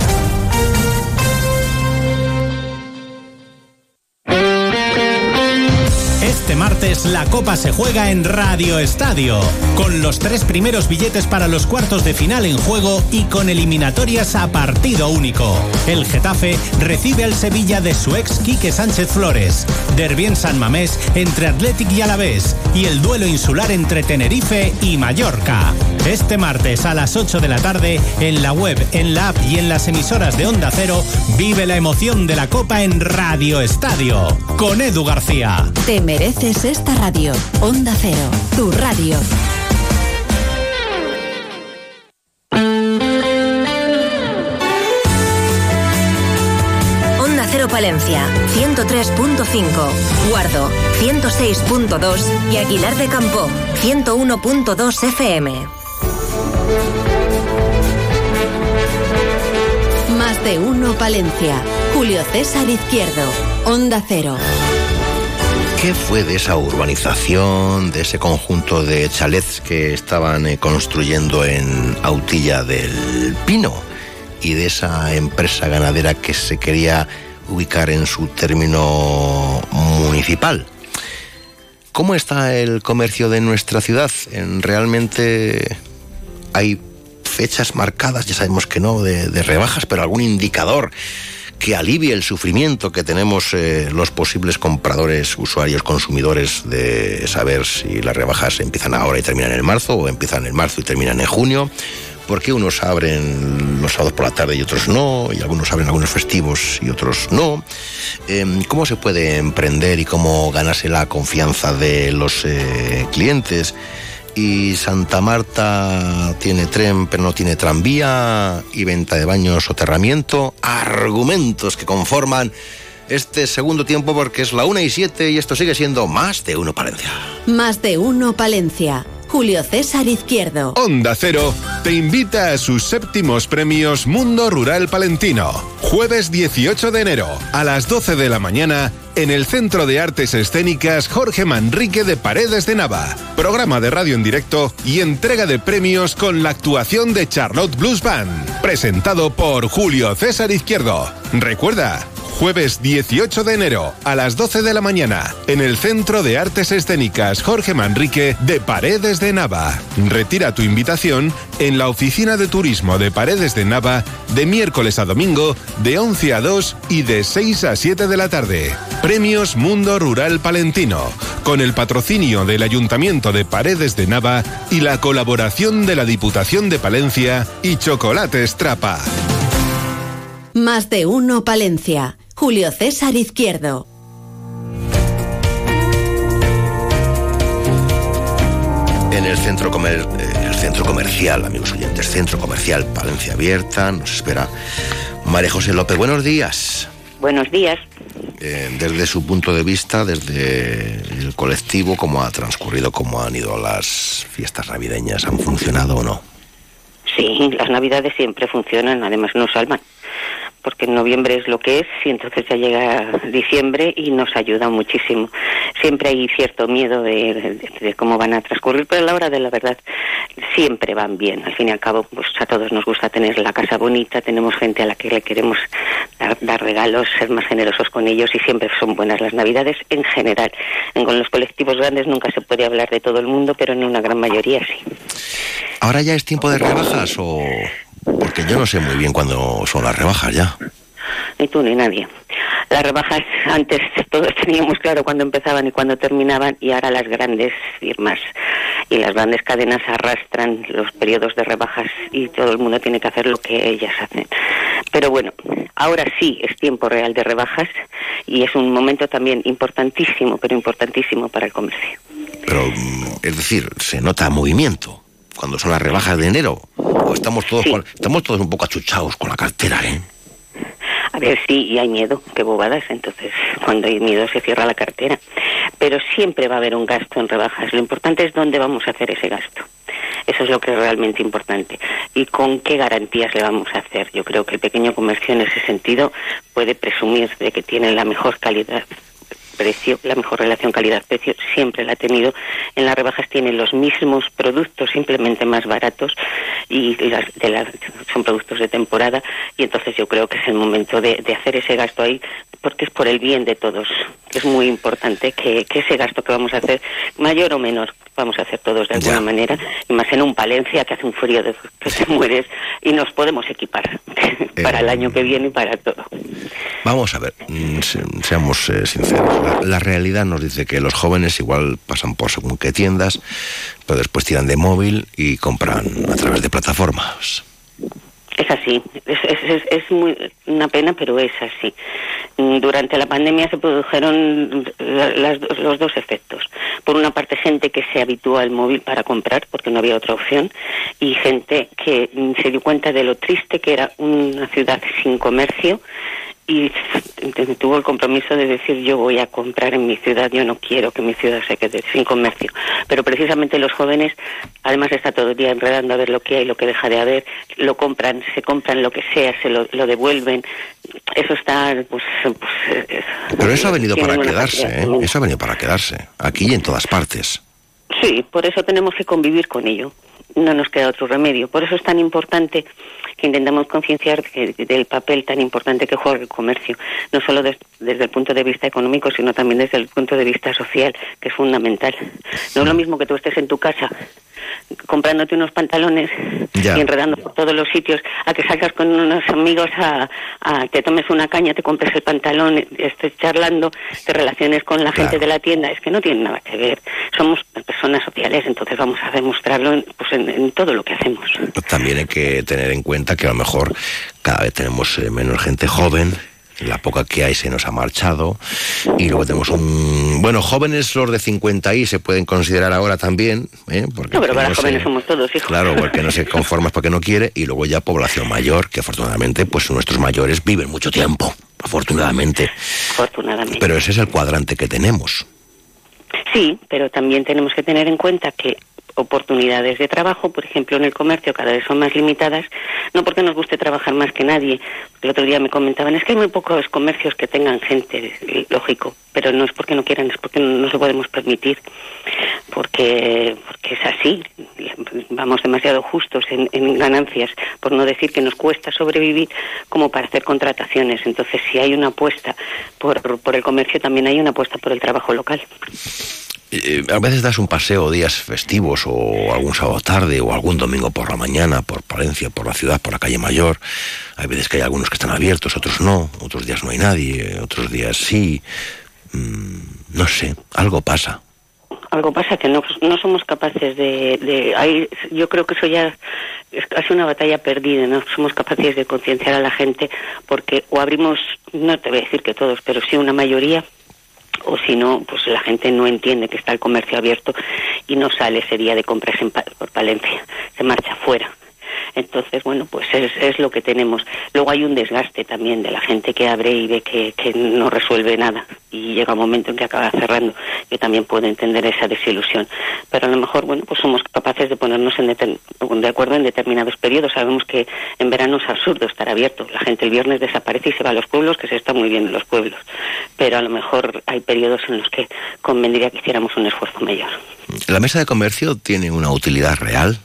[SPEAKER 21] Este martes la Copa se juega en Radio Estadio, con los tres primeros billetes para los cuartos de final en juego y con eliminatorias a partido único. El Getafe recibe al Sevilla de su ex Quique Sánchez Flores, Derbi en San Mamés entre Athletic y Alavés y el duelo insular entre Tenerife y Mallorca. Este martes a las 8 de la tarde, en la web, en la app y en las emisoras de Onda Cero, vive la emoción de la Copa en Radio Estadio, con Edu García.
[SPEAKER 3] Mereces esta radio. Onda Cero, tu radio. Onda Cero Palencia, 103.5. Guardo, 106.2. Y Aguilar de Campo, 101.2 FM. Más de uno Palencia. Julio César Izquierdo. Onda Cero.
[SPEAKER 4] ¿Qué fue de esa urbanización, de ese conjunto de chalets que estaban eh, construyendo en Autilla del Pino y de esa empresa ganadera que se quería ubicar en su término municipal? ¿Cómo está el comercio de nuestra ciudad? ¿En ¿Realmente hay fechas marcadas? Ya sabemos que no, de, de rebajas, pero algún indicador que alivie el sufrimiento que tenemos eh, los posibles compradores, usuarios, consumidores de saber si las rebajas empiezan ahora y terminan en marzo o empiezan en marzo y terminan en junio. ¿Por qué unos abren los sábados por la tarde y otros no? Y algunos abren algunos festivos y otros no. Em, ¿Cómo se puede emprender y cómo ganarse la confianza de los eh, clientes? Y Santa Marta tiene tren pero no tiene tranvía y venta de baños soterramiento, argumentos que conforman este segundo tiempo porque es la 1 y 7 y esto sigue siendo más de uno Palencia.
[SPEAKER 3] Más de uno Palencia. Julio César Izquierdo.
[SPEAKER 11] Onda Cero te invita a sus séptimos premios Mundo Rural Palentino. Jueves 18 de enero a las 12 de la mañana en el Centro de Artes Escénicas Jorge Manrique de Paredes de Nava. Programa de radio en directo y entrega de premios con la actuación de Charlotte Blues Band. Presentado por Julio César Izquierdo. Recuerda, Jueves 18 de enero a las 12 de la mañana en el Centro de Artes Escénicas Jorge Manrique de Paredes de Nava. Retira tu invitación en la Oficina de Turismo de Paredes de Nava de miércoles a domingo de 11 a 2 y de 6 a 7 de la tarde. Premios Mundo Rural Palentino con el patrocinio del Ayuntamiento de Paredes de Nava y la colaboración de la Diputación de Palencia y Chocolates Trapa.
[SPEAKER 3] Más de uno Palencia. Julio César Izquierdo.
[SPEAKER 4] En el centro, comer, eh, el centro comercial, amigos oyentes, centro comercial Palencia Abierta, nos espera María José López. Buenos días.
[SPEAKER 22] Buenos días.
[SPEAKER 4] Eh, desde su punto de vista, desde el colectivo, ¿cómo ha transcurrido, cómo han ido las fiestas navideñas? ¿Han funcionado o no?
[SPEAKER 22] Sí, las navidades siempre funcionan, además nos salvan porque en noviembre es lo que es y entonces ya llega diciembre y nos ayuda muchísimo. Siempre hay cierto miedo de, cómo van a transcurrir, pero a la hora de la verdad siempre van bien. Al fin y al cabo, pues a todos nos gusta tener la casa bonita, tenemos gente a la que le queremos dar, regalos, ser más generosos con ellos y siempre son buenas las navidades en general. con los colectivos grandes nunca se puede hablar de todo el mundo, pero en una gran mayoría sí.
[SPEAKER 4] ¿Ahora ya es tiempo de rebajas o...? Porque yo no sé muy bien cuándo son las rebajas ya.
[SPEAKER 22] Ni tú ni nadie. Las rebajas antes todos teníamos claro cuándo empezaban y cuándo terminaban y ahora las grandes firmas y las grandes cadenas arrastran los periodos de rebajas y todo el mundo tiene que hacer lo que ellas hacen. Pero bueno, ahora sí es tiempo real de rebajas y es un momento también importantísimo, pero importantísimo para el comercio.
[SPEAKER 4] Pero, mm, es decir, se nota movimiento cuando son las rebajas de enero. O estamos todos, estamos todos un poco achuchados con la cartera, ¿eh?
[SPEAKER 22] A ver, sí, y hay miedo, qué bobadas. Entonces, cuando hay miedo se cierra la cartera. Pero siempre va a haber un gasto en rebajas. Lo importante es dónde vamos a hacer ese gasto. Eso es lo que es realmente importante. ¿Y con qué garantías le vamos a hacer? Yo creo que el pequeño comercio en ese sentido puede presumir de que tiene la mejor calidad precio, la mejor relación calidad-precio siempre la ha tenido. En las rebajas tienen los mismos productos, simplemente más baratos, y las, son productos de temporada, y entonces yo creo que es el momento de, hacer ese gasto ahí, porque es por el bien de todos. Es muy importante que, ese gasto que vamos a hacer, mayor o menor, vamos a hacer todos de alguna manera, y más en un Palencia que hace un frío de que te mueres, y nos podemos equipar para el año que viene y para todo.
[SPEAKER 4] Vamos a ver, mm, seamos eh, sinceros la, realidad nos dice que los jóvenes igual pasan por según qué tiendas, pero después tiran de móvil y compran a través de plataformas.
[SPEAKER 22] Es así, es, es, muy una pena, pero es así. Durante la pandemia se produjeron los dos efectos. Por una parte, gente que se habituó al móvil para comprar porque no había otra opción, y gente que se dio cuenta de lo triste que era una ciudad sin comercio y tuvo el compromiso de decir yo voy a comprar en mi ciudad, yo no quiero que mi ciudad se quede sin comercio. Pero precisamente los jóvenes, además está todo el día enredando a ver lo que hay, lo que deja de haber, lo compran, se compran lo que sea, se lo, devuelven. Eso está, pues... pues
[SPEAKER 4] Pero eso ha venido para quedarse, ¿eh? Eso ha venido para quedarse, aquí y en todas partes.
[SPEAKER 22] Sí, por eso tenemos que convivir con ello. No nos queda otro remedio. Por eso es tan importante que intentamos concienciar del papel tan importante que juega el comercio, no solo desde el punto de vista económico, sino también desde el punto de vista social, que es fundamental. No es lo mismo que tú estés en tu casa comprándote unos pantalones y enredando por todos los sitios, a que salgas con unos amigos a, que tomes una caña, te compres el pantalón, estés charlando, te relaciones con la gente de la tienda, es que no tiene nada que ver. Somos personas sociales, entonces vamos a demostrarlo en, pues en, todo lo que hacemos.
[SPEAKER 4] También hay que tener en cuenta que a lo mejor cada vez tenemos eh, menos gente joven la poca que hay se nos ha marchado. Y luego tenemos un. Bueno, jóvenes, los de 50 y se pueden considerar ahora también. ¿eh? Porque
[SPEAKER 22] no, pero para jóvenes somos todos, hijos.
[SPEAKER 4] Claro, porque no se conforma porque no quiere. Y luego ya población mayor, que afortunadamente, pues nuestros mayores viven mucho tiempo. Afortunadamente.
[SPEAKER 22] Afortunadamente.
[SPEAKER 4] Pero ese es el cuadrante que tenemos.
[SPEAKER 22] Sí, pero también tenemos que tener en cuenta que oportunidades de trabajo, por ejemplo, en el comercio cada vez son más limitadas, no porque nos guste trabajar más que nadie. El otro día me comentaban, es que hay muy pocos comercios que tengan gente, lógico, pero no es porque no quieran, es porque no nos lo podemos permitir, porque, porque es así. Vamos demasiado justos en, en ganancias, por no decir que nos cuesta sobrevivir como para hacer contrataciones. Entonces, si hay una apuesta por, por el comercio, también hay una apuesta por el trabajo local.
[SPEAKER 4] Eh, a veces das un paseo días festivos o algún sábado tarde o algún domingo por la mañana por Palencia, por la ciudad, por la calle Mayor. Hay veces que hay algunos que están abiertos, otros no, otros días no hay nadie, otros días sí. Mm, no sé, algo pasa.
[SPEAKER 22] Algo pasa que no, no somos capaces de... de yo creo que eso ya es casi una batalla perdida, no somos capaces de concienciar a la gente porque o abrimos, no te voy a decir que todos, pero sí una mayoría o si no, pues la gente no entiende que está el comercio abierto y no sale ese día de compras en por Palencia, se marcha fuera. Entonces, bueno, pues es, es lo que tenemos. Luego hay un desgaste también de la gente que abre y ve que, que no resuelve nada y llega un momento en que acaba cerrando. Yo también puedo entender esa desilusión. Pero a lo mejor, bueno, pues somos capaces de ponernos en de acuerdo en determinados periodos. Sabemos que en verano es absurdo estar abierto. La gente el viernes desaparece y se va a los pueblos, que se está muy bien en los pueblos. Pero a lo mejor hay periodos en los que convendría que hiciéramos un esfuerzo mayor.
[SPEAKER 4] ¿La mesa de comercio tiene una utilidad real?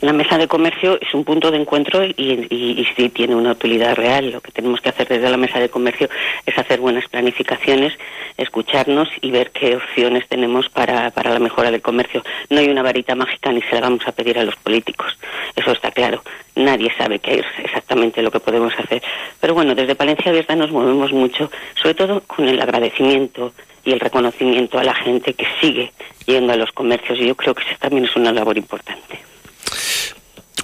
[SPEAKER 22] La mesa de comercio es un punto de encuentro y, sí tiene una utilidad real. Lo que tenemos que hacer desde la mesa de comercio es hacer buenas planificaciones, escucharnos y ver qué opciones tenemos para, para la mejora del comercio. No hay una varita mágica ni se la vamos a pedir a los políticos. Eso está claro. Nadie sabe qué es exactamente lo que podemos hacer. Pero bueno, desde Palencia Abierta nos movemos mucho, sobre todo con el agradecimiento y el reconocimiento a la gente que sigue yendo a los comercios y yo creo que eso también es una labor importante.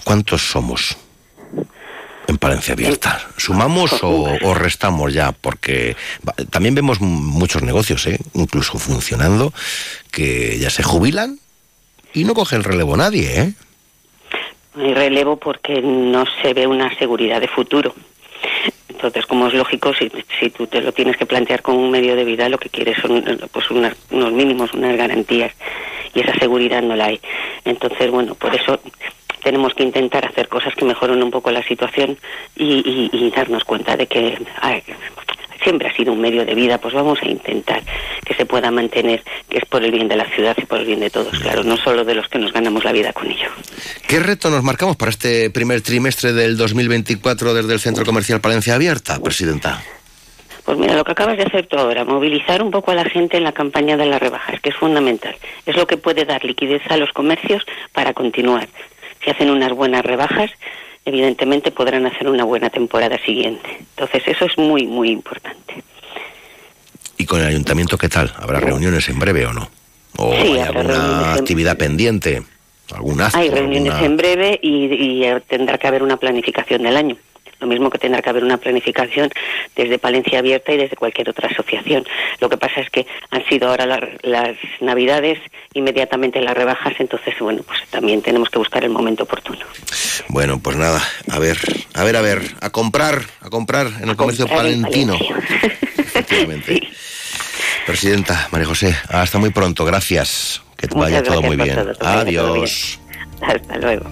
[SPEAKER 4] ¿Cuántos somos en Palencia Abierta? ¿Sumamos o, restamos ya? Porque también vemos muchos negocios, ¿eh? incluso funcionando, que ya se jubilan y no coge el relevo nadie. ¿eh?
[SPEAKER 22] Hay relevo porque no se ve una seguridad de futuro. Entonces, como es lógico, si, si tú te lo tienes que plantear con un medio de vida, lo que quieres son pues unos mínimos, unas garantías, y esa seguridad no la hay. Entonces, bueno, por eso tenemos que intentar hacer cosas que mejoren un poco la situación y, darnos cuenta de que siempre ha sido un medio de vida, pues vamos a intentar que se pueda mantener, que es por el bien de la ciudad y por el bien de todos, claro, no solo de los que nos ganamos la vida con ello.
[SPEAKER 4] ¿Qué reto nos marcamos para este primer trimestre del 2024 desde el Centro Comercial Palencia Abierta, Presidenta?
[SPEAKER 22] Pues mira, lo que acabas de hacer tú ahora, movilizar un poco a la gente en la campaña de las rebajas, que es fundamental. Es lo que puede dar liquidez a los comercios para continuar si hacen unas buenas rebajas, evidentemente podrán hacer una buena temporada siguiente. Entonces, eso es muy, muy importante.
[SPEAKER 4] ¿Y con el ayuntamiento qué tal? ¿Habrá reuniones en breve o no? ¿O hay alguna actividad pendiente? ¿Algún
[SPEAKER 22] Hay reuniones en breve y tendrá que haber una planificación del año lo mismo que tendrá que haber una planificación desde Palencia Abierta y desde cualquier otra asociación. Lo que pasa es que han sido ahora las Navidades, inmediatamente las rebajas, entonces, bueno, pues también tenemos que buscar el momento oportuno.
[SPEAKER 4] Bueno, pues nada, a ver, a ver, a ver, a comprar, a comprar en el comercio palentino. Efectivamente. Presidenta, María José, hasta muy pronto, gracias. Que vaya todo muy bien. Adiós.
[SPEAKER 22] Hasta luego.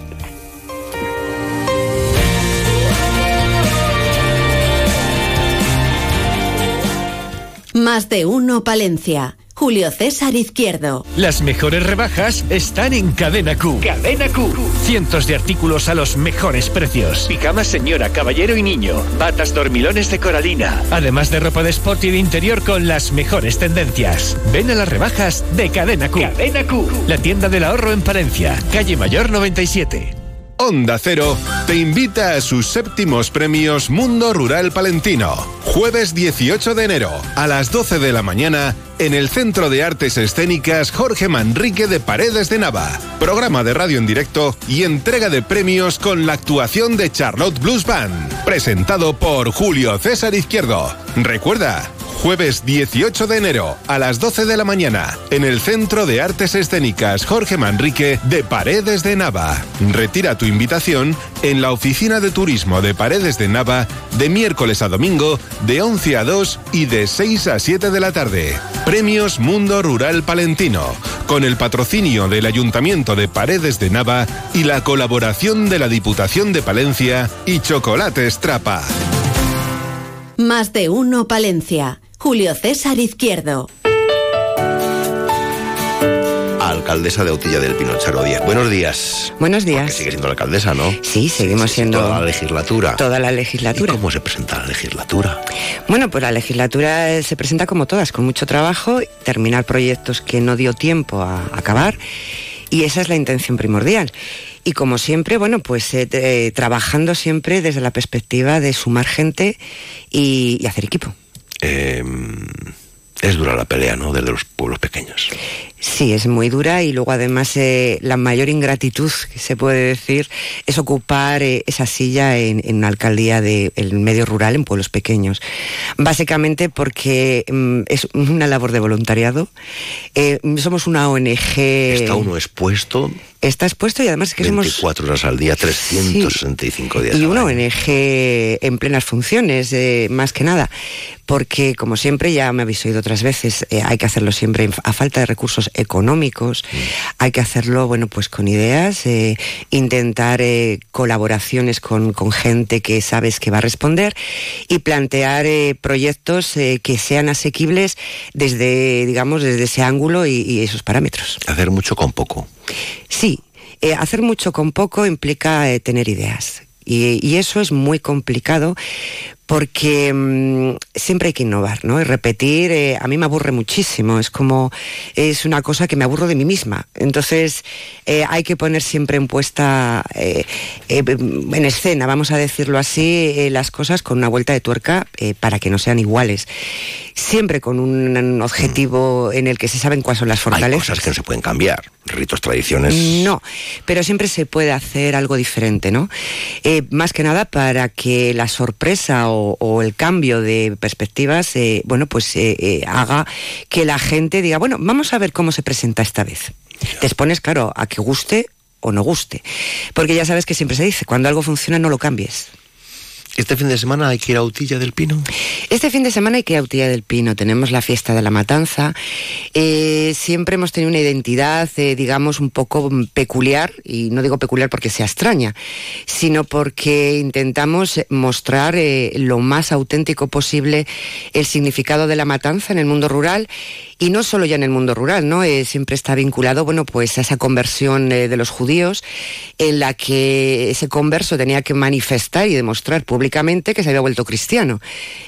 [SPEAKER 3] Más de uno Palencia. Julio César Izquierdo.
[SPEAKER 21] Las mejores rebajas están en Cadena Q. Cadena Q. Cientos de artículos a los mejores precios. Pijamas señora, caballero y niño. Batas dormilones de coralina. Además de ropa de sport y de interior con las mejores tendencias. Ven a las rebajas de Cadena Q. Cadena Q. La tienda del ahorro en Palencia. Calle Mayor 97.
[SPEAKER 11] Onda Cero te invita a sus séptimos premios Mundo Rural Palentino. Jueves 18 de enero a las 12 de la mañana en el Centro de Artes Escénicas Jorge Manrique de Paredes de Nava. Programa de radio en directo y entrega de premios con la actuación de Charlotte Blues Band. Presentado por Julio César Izquierdo. Recuerda, Jueves 18 de enero a las 12 de la mañana en el Centro de Artes Escénicas Jorge Manrique de Paredes de Nava. Retira tu invitación en la Oficina de Turismo de Paredes de Nava de miércoles a domingo de 11 a 2 y de 6 a 7 de la tarde. Premios Mundo Rural Palentino con el patrocinio del Ayuntamiento de Paredes de Nava y la colaboración de la Diputación de Palencia y Chocolate Trapa.
[SPEAKER 3] Más de uno Palencia. Julio César Izquierdo.
[SPEAKER 4] Alcaldesa de Autilla del Pinocharo Díaz. Buenos días.
[SPEAKER 23] Buenos días. Porque
[SPEAKER 4] sigue siendo la alcaldesa, ¿no?
[SPEAKER 23] Sí, seguimos siendo.
[SPEAKER 4] Toda la legislatura.
[SPEAKER 23] Toda la legislatura.
[SPEAKER 4] ¿Y cómo se presenta la legislatura?
[SPEAKER 23] Bueno, pues la legislatura eh, se presenta como todas, con mucho trabajo, terminar proyectos que no dio tiempo a acabar. Y esa es la intención primordial. Y como siempre, bueno, pues eh, trabajando siempre desde la perspectiva de sumar gente y hacer equipo.
[SPEAKER 4] Em, es dura la pelea, ¿no? Desde los pueblos pequeños.
[SPEAKER 23] Sí, es muy dura y luego además eh, la mayor ingratitud que se puede decir es ocupar eh, esa silla en, una alcaldía del medio rural en pueblos pequeños. Básicamente porque mm, es una labor de voluntariado. Eh, somos una ONG.
[SPEAKER 4] Está uno expuesto
[SPEAKER 23] está expuesto y además es que
[SPEAKER 4] 24 horas al día, 365 días.
[SPEAKER 23] Y una ONG en plenas funciones, eh, más que nada, porque como siempre, ya me habéis oído otras veces, hay que hacerlo siempre a falta de recursos económicos,
[SPEAKER 4] Mm.
[SPEAKER 23] hay que hacerlo, bueno, pues con ideas, eh, intentar eh, colaboraciones con, con gente que sabes que va a responder y plantear eh, proyectos que sean asequibles desde, digamos, desde ese ángulo y, y esos parámetros.
[SPEAKER 4] Hacer mucho con poco.
[SPEAKER 23] Sí, hacer mucho con poco implica tener ideas. Y, y eso es muy complicado porque mm, siempre hay que innovar, ¿no? Y repetir, eh, a mí me aburre muchísimo, es como, es una cosa que me aburro de mí misma. Entonces, eh, hay que poner siempre en puesta, eh, en escena, vamos a decirlo así, las cosas con una vuelta de tuerca para que no sean iguales. Siempre con un, un objetivo en el que se saben cuáles son las
[SPEAKER 4] Hay
[SPEAKER 23] fortalezas.
[SPEAKER 4] cosas que no se pueden cambiar. Ritos, tradiciones.
[SPEAKER 23] No, pero siempre se puede hacer algo diferente, ¿no? Más que nada para que la sorpresa o, o el cambio de perspectivas, eh, bueno, pues eh, eh, haga que la gente diga, bueno, vamos a ver cómo se presenta esta vez. Te expones, claro, a que guste o no guste. Porque ya sabes que siempre se dice, cuando algo funciona no lo cambies.
[SPEAKER 4] Este fin de semana hay que ir a Utilla del Pino.
[SPEAKER 23] Este fin de semana hay que ir a Utilla del Pino, tenemos la fiesta de la matanza. Eh, siempre hemos tenido una identidad, eh, digamos, un poco peculiar, y no digo peculiar porque sea extraña, sino porque intentamos mostrar eh, lo más auténtico posible el significado de la matanza en el mundo rural y no solo ya en el mundo rural, ¿no? Eh, siempre está vinculado, bueno, pues a esa conversión eh, de los judíos en la que ese converso tenía que manifestar y demostrar públicamente que se había vuelto cristiano.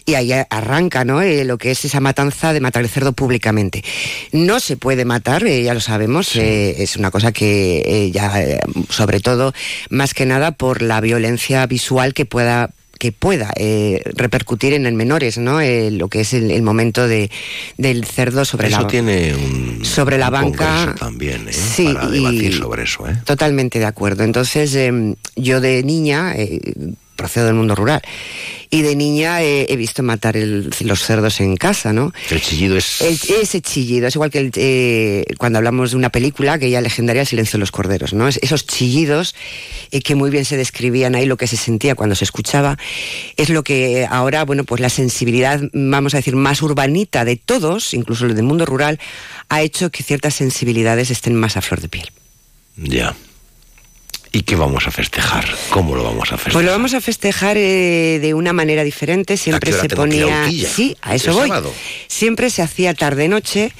[SPEAKER 23] Y ahí arranca, ¿no? Eh, lo que es esa matanza de matar el cerdo públicamente. No se puede matar, ya lo sabemos, es una cosa que ya, sobre todo, más que nada por la violencia visual que pueda que pueda eh, repercutir en el menores, ¿no? Eh, lo que es el, el momento de, del cerdo sobre
[SPEAKER 4] eso
[SPEAKER 23] la
[SPEAKER 4] tiene un,
[SPEAKER 23] sobre la
[SPEAKER 4] un
[SPEAKER 23] banca
[SPEAKER 4] también, ¿eh?
[SPEAKER 23] Sí,
[SPEAKER 4] Para
[SPEAKER 23] y-
[SPEAKER 4] debatir sobre eso, ¿eh?
[SPEAKER 23] Totalmente de acuerdo. Entonces, eh, yo de niña, eh, procedo del mundo rural, y de niña he visto matar el- los cerdos en casa, ¿no?
[SPEAKER 4] El chillido es...
[SPEAKER 23] El- ese chillido, es igual que el, eh, cuando hablamos de una película que ya legendaria, El silencio de los corderos, ¿no? Es- esos chillidos eh, que muy bien se describían ahí, lo que se sentía cuando se escuchaba, es lo que ahora, bueno, pues la sensibilidad, vamos a decir, más urbanita de todos, incluso del mundo rural, ha hecho que ciertas sensibilidades estén más a flor de piel.
[SPEAKER 4] Ya. ¿Y qué vamos a festejar? ¿Cómo lo vamos a festejar?
[SPEAKER 23] Pues lo vamos a festejar eh, de una manera diferente. Siempre se ponía. Sí, a eso
[SPEAKER 4] ¿El
[SPEAKER 23] voy.
[SPEAKER 4] sábado?
[SPEAKER 23] Siempre se hacía tarde-noche.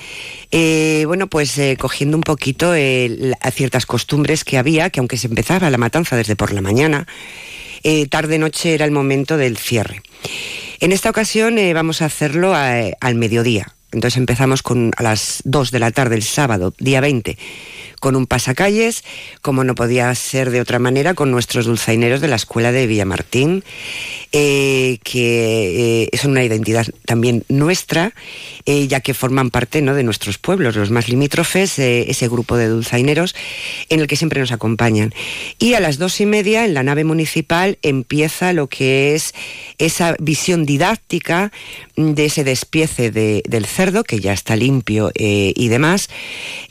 [SPEAKER 23] eh, bueno, pues eh, cogiendo un poquito la- ciertas costumbres que había, que aunque se empezaba la matanza desde por la mañana, eh, tarde-noche era el momento del cierre. En esta ocasión eh, vamos a hacerlo a- al mediodía. Entonces empezamos con, a las 2 de la tarde el sábado, día 20, con un pasacalles, como no podía ser de otra manera, con nuestros dulzaineros de la escuela de Villamartín, eh, que eh, son una identidad también nuestra, eh, ya que forman parte ¿no? de nuestros pueblos, los más limítrofes, eh, ese grupo de dulzaineros en el que siempre nos acompañan. Y a las dos y media, en la nave municipal, empieza lo que es esa visión didáctica de ese despiece de- del cerdo, que ya está limpio eh, y demás.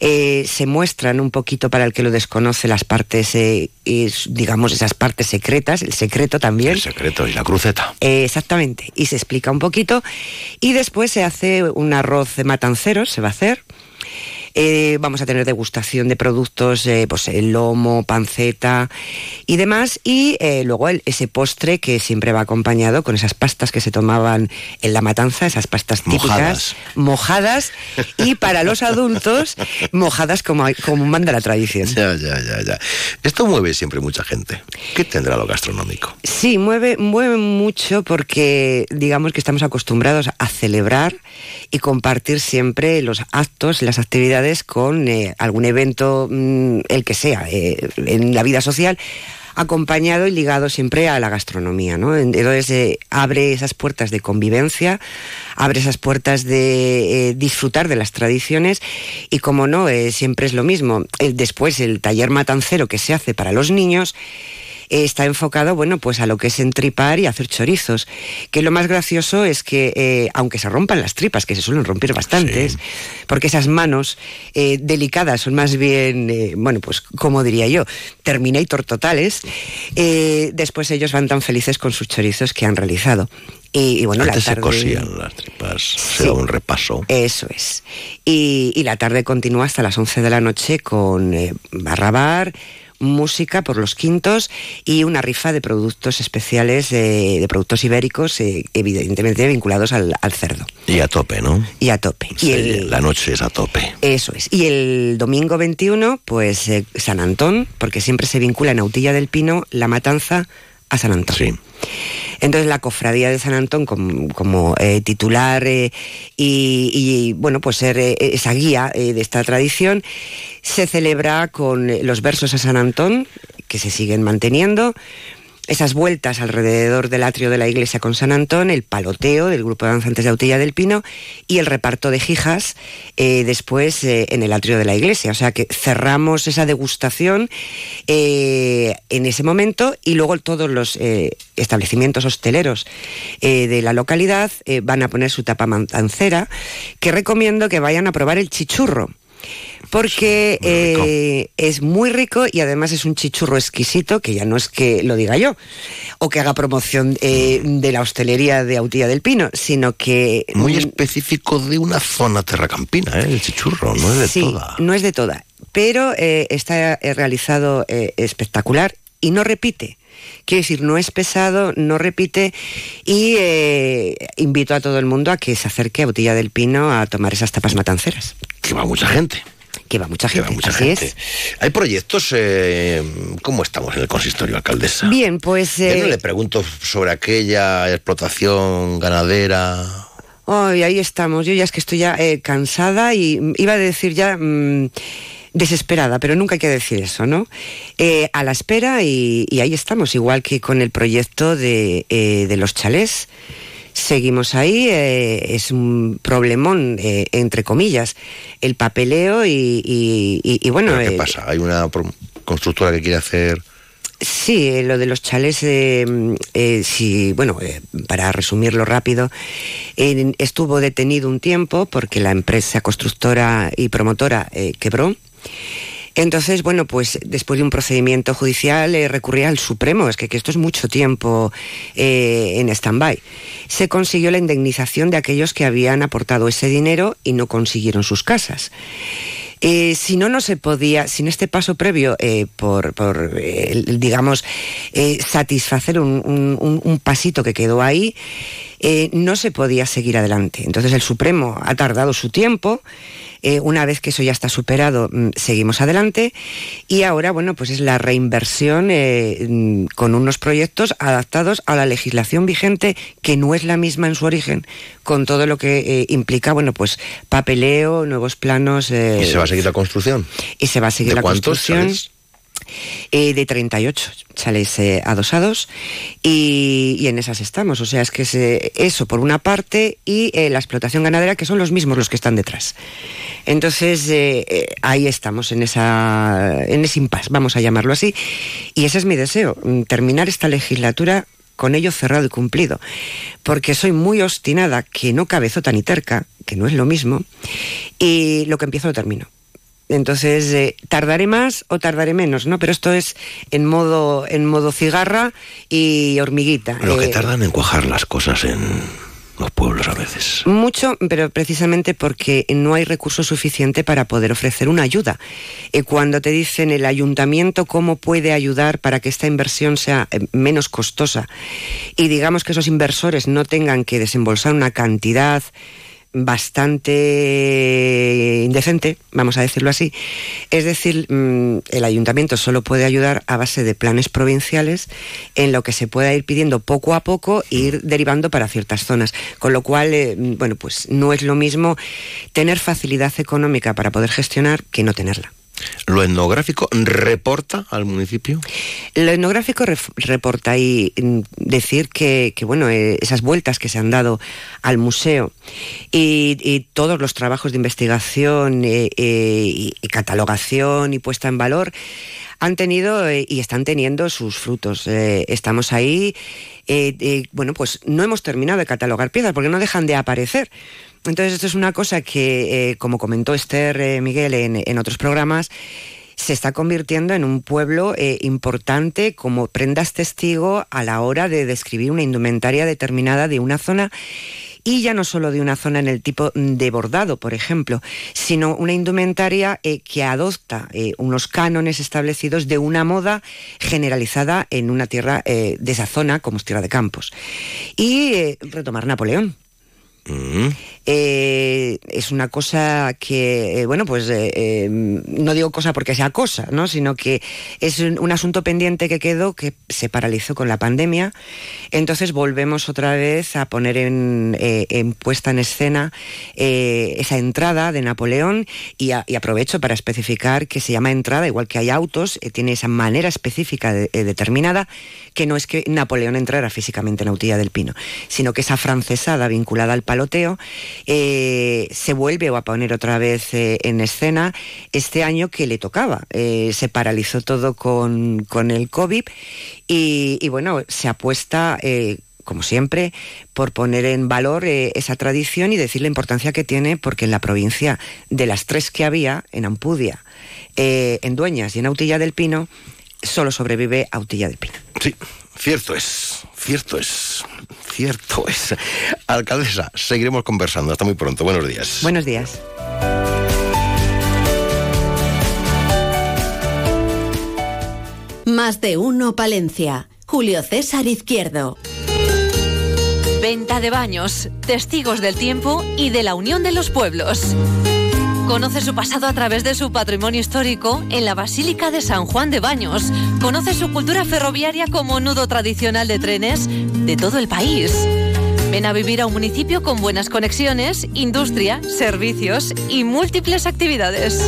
[SPEAKER 23] Se muestran un poquito, para el que lo desconoce, las partes, eh, es, digamos, esas partes secretas, el secreto también.
[SPEAKER 4] El secreto y la cruceta.
[SPEAKER 23] Eh, exactamente, y se explica un poquito. Y después se hace un arroz de matanceros, se va a hacer. Eh, vamos a tener degustación de productos, eh, pues el lomo, panceta y demás. Y eh, luego el- ese postre que siempre va acompañado con esas pastas que se tomaban en la matanza, esas pastas típicas, mojadas, y para los adultos, mojadas como, como manda la tradición.
[SPEAKER 4] Ya, ya, ya, ya. Esto mueve siempre mucha gente. ¿Qué tendrá lo gastronómico?
[SPEAKER 23] Sí, mueve, mueve mucho porque digamos que estamos acostumbrados a celebrar y compartir siempre los actos, las actividades con eh, algún evento, mm, el que sea, eh, en la vida social acompañado y ligado siempre a la gastronomía, ¿no? Entonces eh, abre esas puertas de convivencia, abre esas puertas de disfrutar de las tradiciones y como no, siempre es lo mismo. Después el taller matancero que se hace para los niños eh, está enfocado, bueno, pues a lo que es entripar y hacer chorizos. Que lo más gracioso es que, eh, aunque se rompan las tripas, que se suelen romper bastantes, porque esas manos eh, delicadas son más bien, eh, bueno, pues, como diría yo, Terminator totales, después ellos van tan felices con sus chorizos que han realizado. Y, y bueno,
[SPEAKER 4] Antes
[SPEAKER 23] la
[SPEAKER 4] se
[SPEAKER 23] tarde...
[SPEAKER 4] cosían las tripas, se daba un repaso.
[SPEAKER 23] Eso es. Y, y la tarde continúa hasta las 11 de la noche con eh, barra bar, música por los quintos y una rifa de productos especiales, eh, de productos ibéricos, eh, evidentemente vinculados al, al cerdo.
[SPEAKER 4] Y a tope, ¿no?
[SPEAKER 23] Y a tope.
[SPEAKER 4] Sí,
[SPEAKER 23] y el-
[SPEAKER 4] La noche es a tope.
[SPEAKER 23] eso es. Y el domingo 21, pues eh, San Antón, porque siempre se vincula en Autilla del Pino la matanza a San Antón. Entonces la cofradía de San Antón como, eh, titular eh, y, bueno pues ser eh, esa guía de esta tradición se celebra con los versos a San Antón que se siguen manteniendo esas vueltas alrededor del atrio de la iglesia con San Antón, el paloteo del grupo de danzantes de Autilla del Pino y el reparto de jijas eh, después eh, en el atrio de la iglesia. O sea que cerramos esa degustación eh, en ese momento y luego todos los establecimientos hosteleros de la localidad van a poner su tapa mantancera, que recomiendo que vayan a probar el chichurro porque eh, es muy rico y además es un chichurro exquisito, que ya no es que lo diga yo, o que haga promoción eh, de la hostelería de Autilla del Pino, sino que...
[SPEAKER 4] Muy
[SPEAKER 23] mm,
[SPEAKER 4] específico de una zona terracampina, ¿eh? el chichurro, no es de
[SPEAKER 23] sí,
[SPEAKER 4] toda.
[SPEAKER 23] no es de toda, pero eh, está eh, realizado eh, espectacular y no repite. Quiere decir, no es pesado, no repite y eh, invito a todo el mundo a que se acerque a Botilla del Pino a tomar esas tapas matanceras.
[SPEAKER 4] Que va mucha gente.
[SPEAKER 23] Que va mucha gente,
[SPEAKER 4] mucha
[SPEAKER 23] así
[SPEAKER 4] gente.
[SPEAKER 23] es.
[SPEAKER 4] Hay proyectos, eh, ¿cómo estamos en el consistorio, alcaldesa?
[SPEAKER 23] Bien, pues...
[SPEAKER 4] No
[SPEAKER 23] eh,
[SPEAKER 4] le pregunto sobre aquella explotación ganadera.
[SPEAKER 23] Ay, ahí estamos. Yo ya es que estoy ya eh, cansada y iba a decir ya mm, desesperada, pero nunca hay que decir eso, ¿no? Eh, a la espera y, y ahí estamos, igual que con el proyecto de, eh, de los chalés. Seguimos ahí, eh, es un problemón, eh, entre comillas, el papeleo y, y- y- y bueno...
[SPEAKER 4] ¿Pero ¿Qué
[SPEAKER 23] eh,
[SPEAKER 4] pasa? ¿Hay una constructora que quiere hacer
[SPEAKER 23] Sí, lo de los chales, eh, eh, sí, bueno, eh, para resumirlo rápido, estuvo detenido un tiempo porque la empresa constructora y promotora eh, quebró. Entonces, bueno, pues después de un procedimiento judicial eh, recurría al Supremo, es que, esto es mucho tiempo eh, en stand-by. Se consiguió la indemnización de aquellos que habían aportado ese dinero y no consiguieron sus casas. Eh, si no, no se podía, sin este paso previo, eh, por, digamos, satisfacer un, pasito que quedó ahí, no se podía seguir adelante. Entonces el Supremo ha tardado su tiempo. Eh, una vez que eso ya está superado, mm, seguimos adelante. Y ahora, bueno, pues es la reinversión eh, mm, con unos proyectos adaptados a la legislación vigente, que no es la misma en su origen, con todo lo que eh, implica, bueno, pues papeleo, nuevos planos.
[SPEAKER 4] y se va a seguir la construcción?
[SPEAKER 23] y se va a seguir
[SPEAKER 4] ¿De
[SPEAKER 23] la
[SPEAKER 4] cuántos
[SPEAKER 23] construcción. Eh, de 38 chales eh, adosados y, y en esas estamos. O sea, es que eh, eso por una parte y eh, la explotación ganadera, que son los mismos los que están detrás. Entonces, eh, ahí estamos, en, esa, en ese impasse, vamos a llamarlo así. Y ese es mi deseo, mm, terminar esta legislatura con ello cerrado y cumplido. Porque soy muy obstinada, que no cabezota ni terca, que no es lo mismo, y lo que empiezo lo termino. Entonces, eh, tardaré más o tardaré menos, ¿no? Pero esto es en modo, en modo cigarra y hormiguita.
[SPEAKER 4] Lo que
[SPEAKER 23] Eh,
[SPEAKER 4] tardan en cuajar las cosas en los pueblos a veces.
[SPEAKER 23] Mucho, pero precisamente porque no hay recurso suficiente para poder ofrecer una ayuda. Eh, cuando te dicen el ayuntamiento cómo puede ayudar para que esta inversión sea eh, menos costosa y digamos que esos inversores no tengan que desembolsar una cantidad bastante indecente, vamos a decirlo así. Es decir, mm, el ayuntamiento solo puede ayudar a base de planes provinciales en lo que se pueda ir pidiendo poco a poco e ir derivando para ciertas zonas. Con lo cual, eh, bueno, pues no es lo mismo tener facilidad económica para poder gestionar que no tenerla.
[SPEAKER 4] ¿Lo etnográfico reporta al municipio?
[SPEAKER 23] Lo etnográfico reporta y mm, decir que, bueno, eh, esas vueltas que se han dado al museo y, todos los trabajos de investigación eh, eh, y, catalogación y puesta en valor han tenido y están teniendo sus frutos. Estamos ahí, bueno, pues no hemos terminado de catalogar piezas porque no dejan de aparecer. Entonces, esto es una cosa que, eh, como comentó Esther eh, Miguel en, en otros programas, se está convirtiendo en un pueblo eh, importante como prendas testigo a la hora de describir una indumentaria determinada de una zona y ya no solo de una zona en el tipo de bordado, por ejemplo, sino una indumentaria eh, que adopta eh, unos cánones establecidos de una moda generalizada en una tierra eh, de esa zona, como es Tierra de Campos. Y retomar Napoleón.
[SPEAKER 4] Mm.
[SPEAKER 23] Eh, es una cosa que, eh, bueno, pues eh, no digo cosa porque sea cosa, ¿no? Sino que es un, un asunto pendiente que quedó, que se paralizó con la pandemia. Entonces volvemos otra vez a poner en, puesta en escena esa entrada de Napoleón y, aprovecho para especificar que se llama entrada, igual que hay autos, tiene esa manera específica de- determinada, que no es que Napoleón entrara físicamente en Autilla del Pino, sino que esa francesada vinculada al eh, se vuelve a poner otra vez eh, en escena este año que le tocaba. Eh, se paralizó todo con, con el COVID y, bueno, se apuesta... como siempre, por poner en valor esa tradición y decir la importancia que tiene, porque en la provincia, de las tres que había, en Ampudia, en Dueñas y en Autilla del Pino, solo sobrevive Autilla del Pino.
[SPEAKER 4] Sí, cierto es, cierto es, cierto es. Alcaldesa, seguiremos conversando. Hasta muy pronto. Buenos días.
[SPEAKER 23] Buenos días.
[SPEAKER 3] Más de uno Palencia. Julio César Izquierdo.
[SPEAKER 24] Venta de baños, testigos del tiempo y de la unión de los pueblos. Conoce su pasado a través de su patrimonio histórico en la Basílica de San Juan de Baños. Conoce su cultura ferroviaria como nudo tradicional de trenes de todo el país. Ven a vivir a un municipio con buenas conexiones, industria, servicios y múltiples actividades.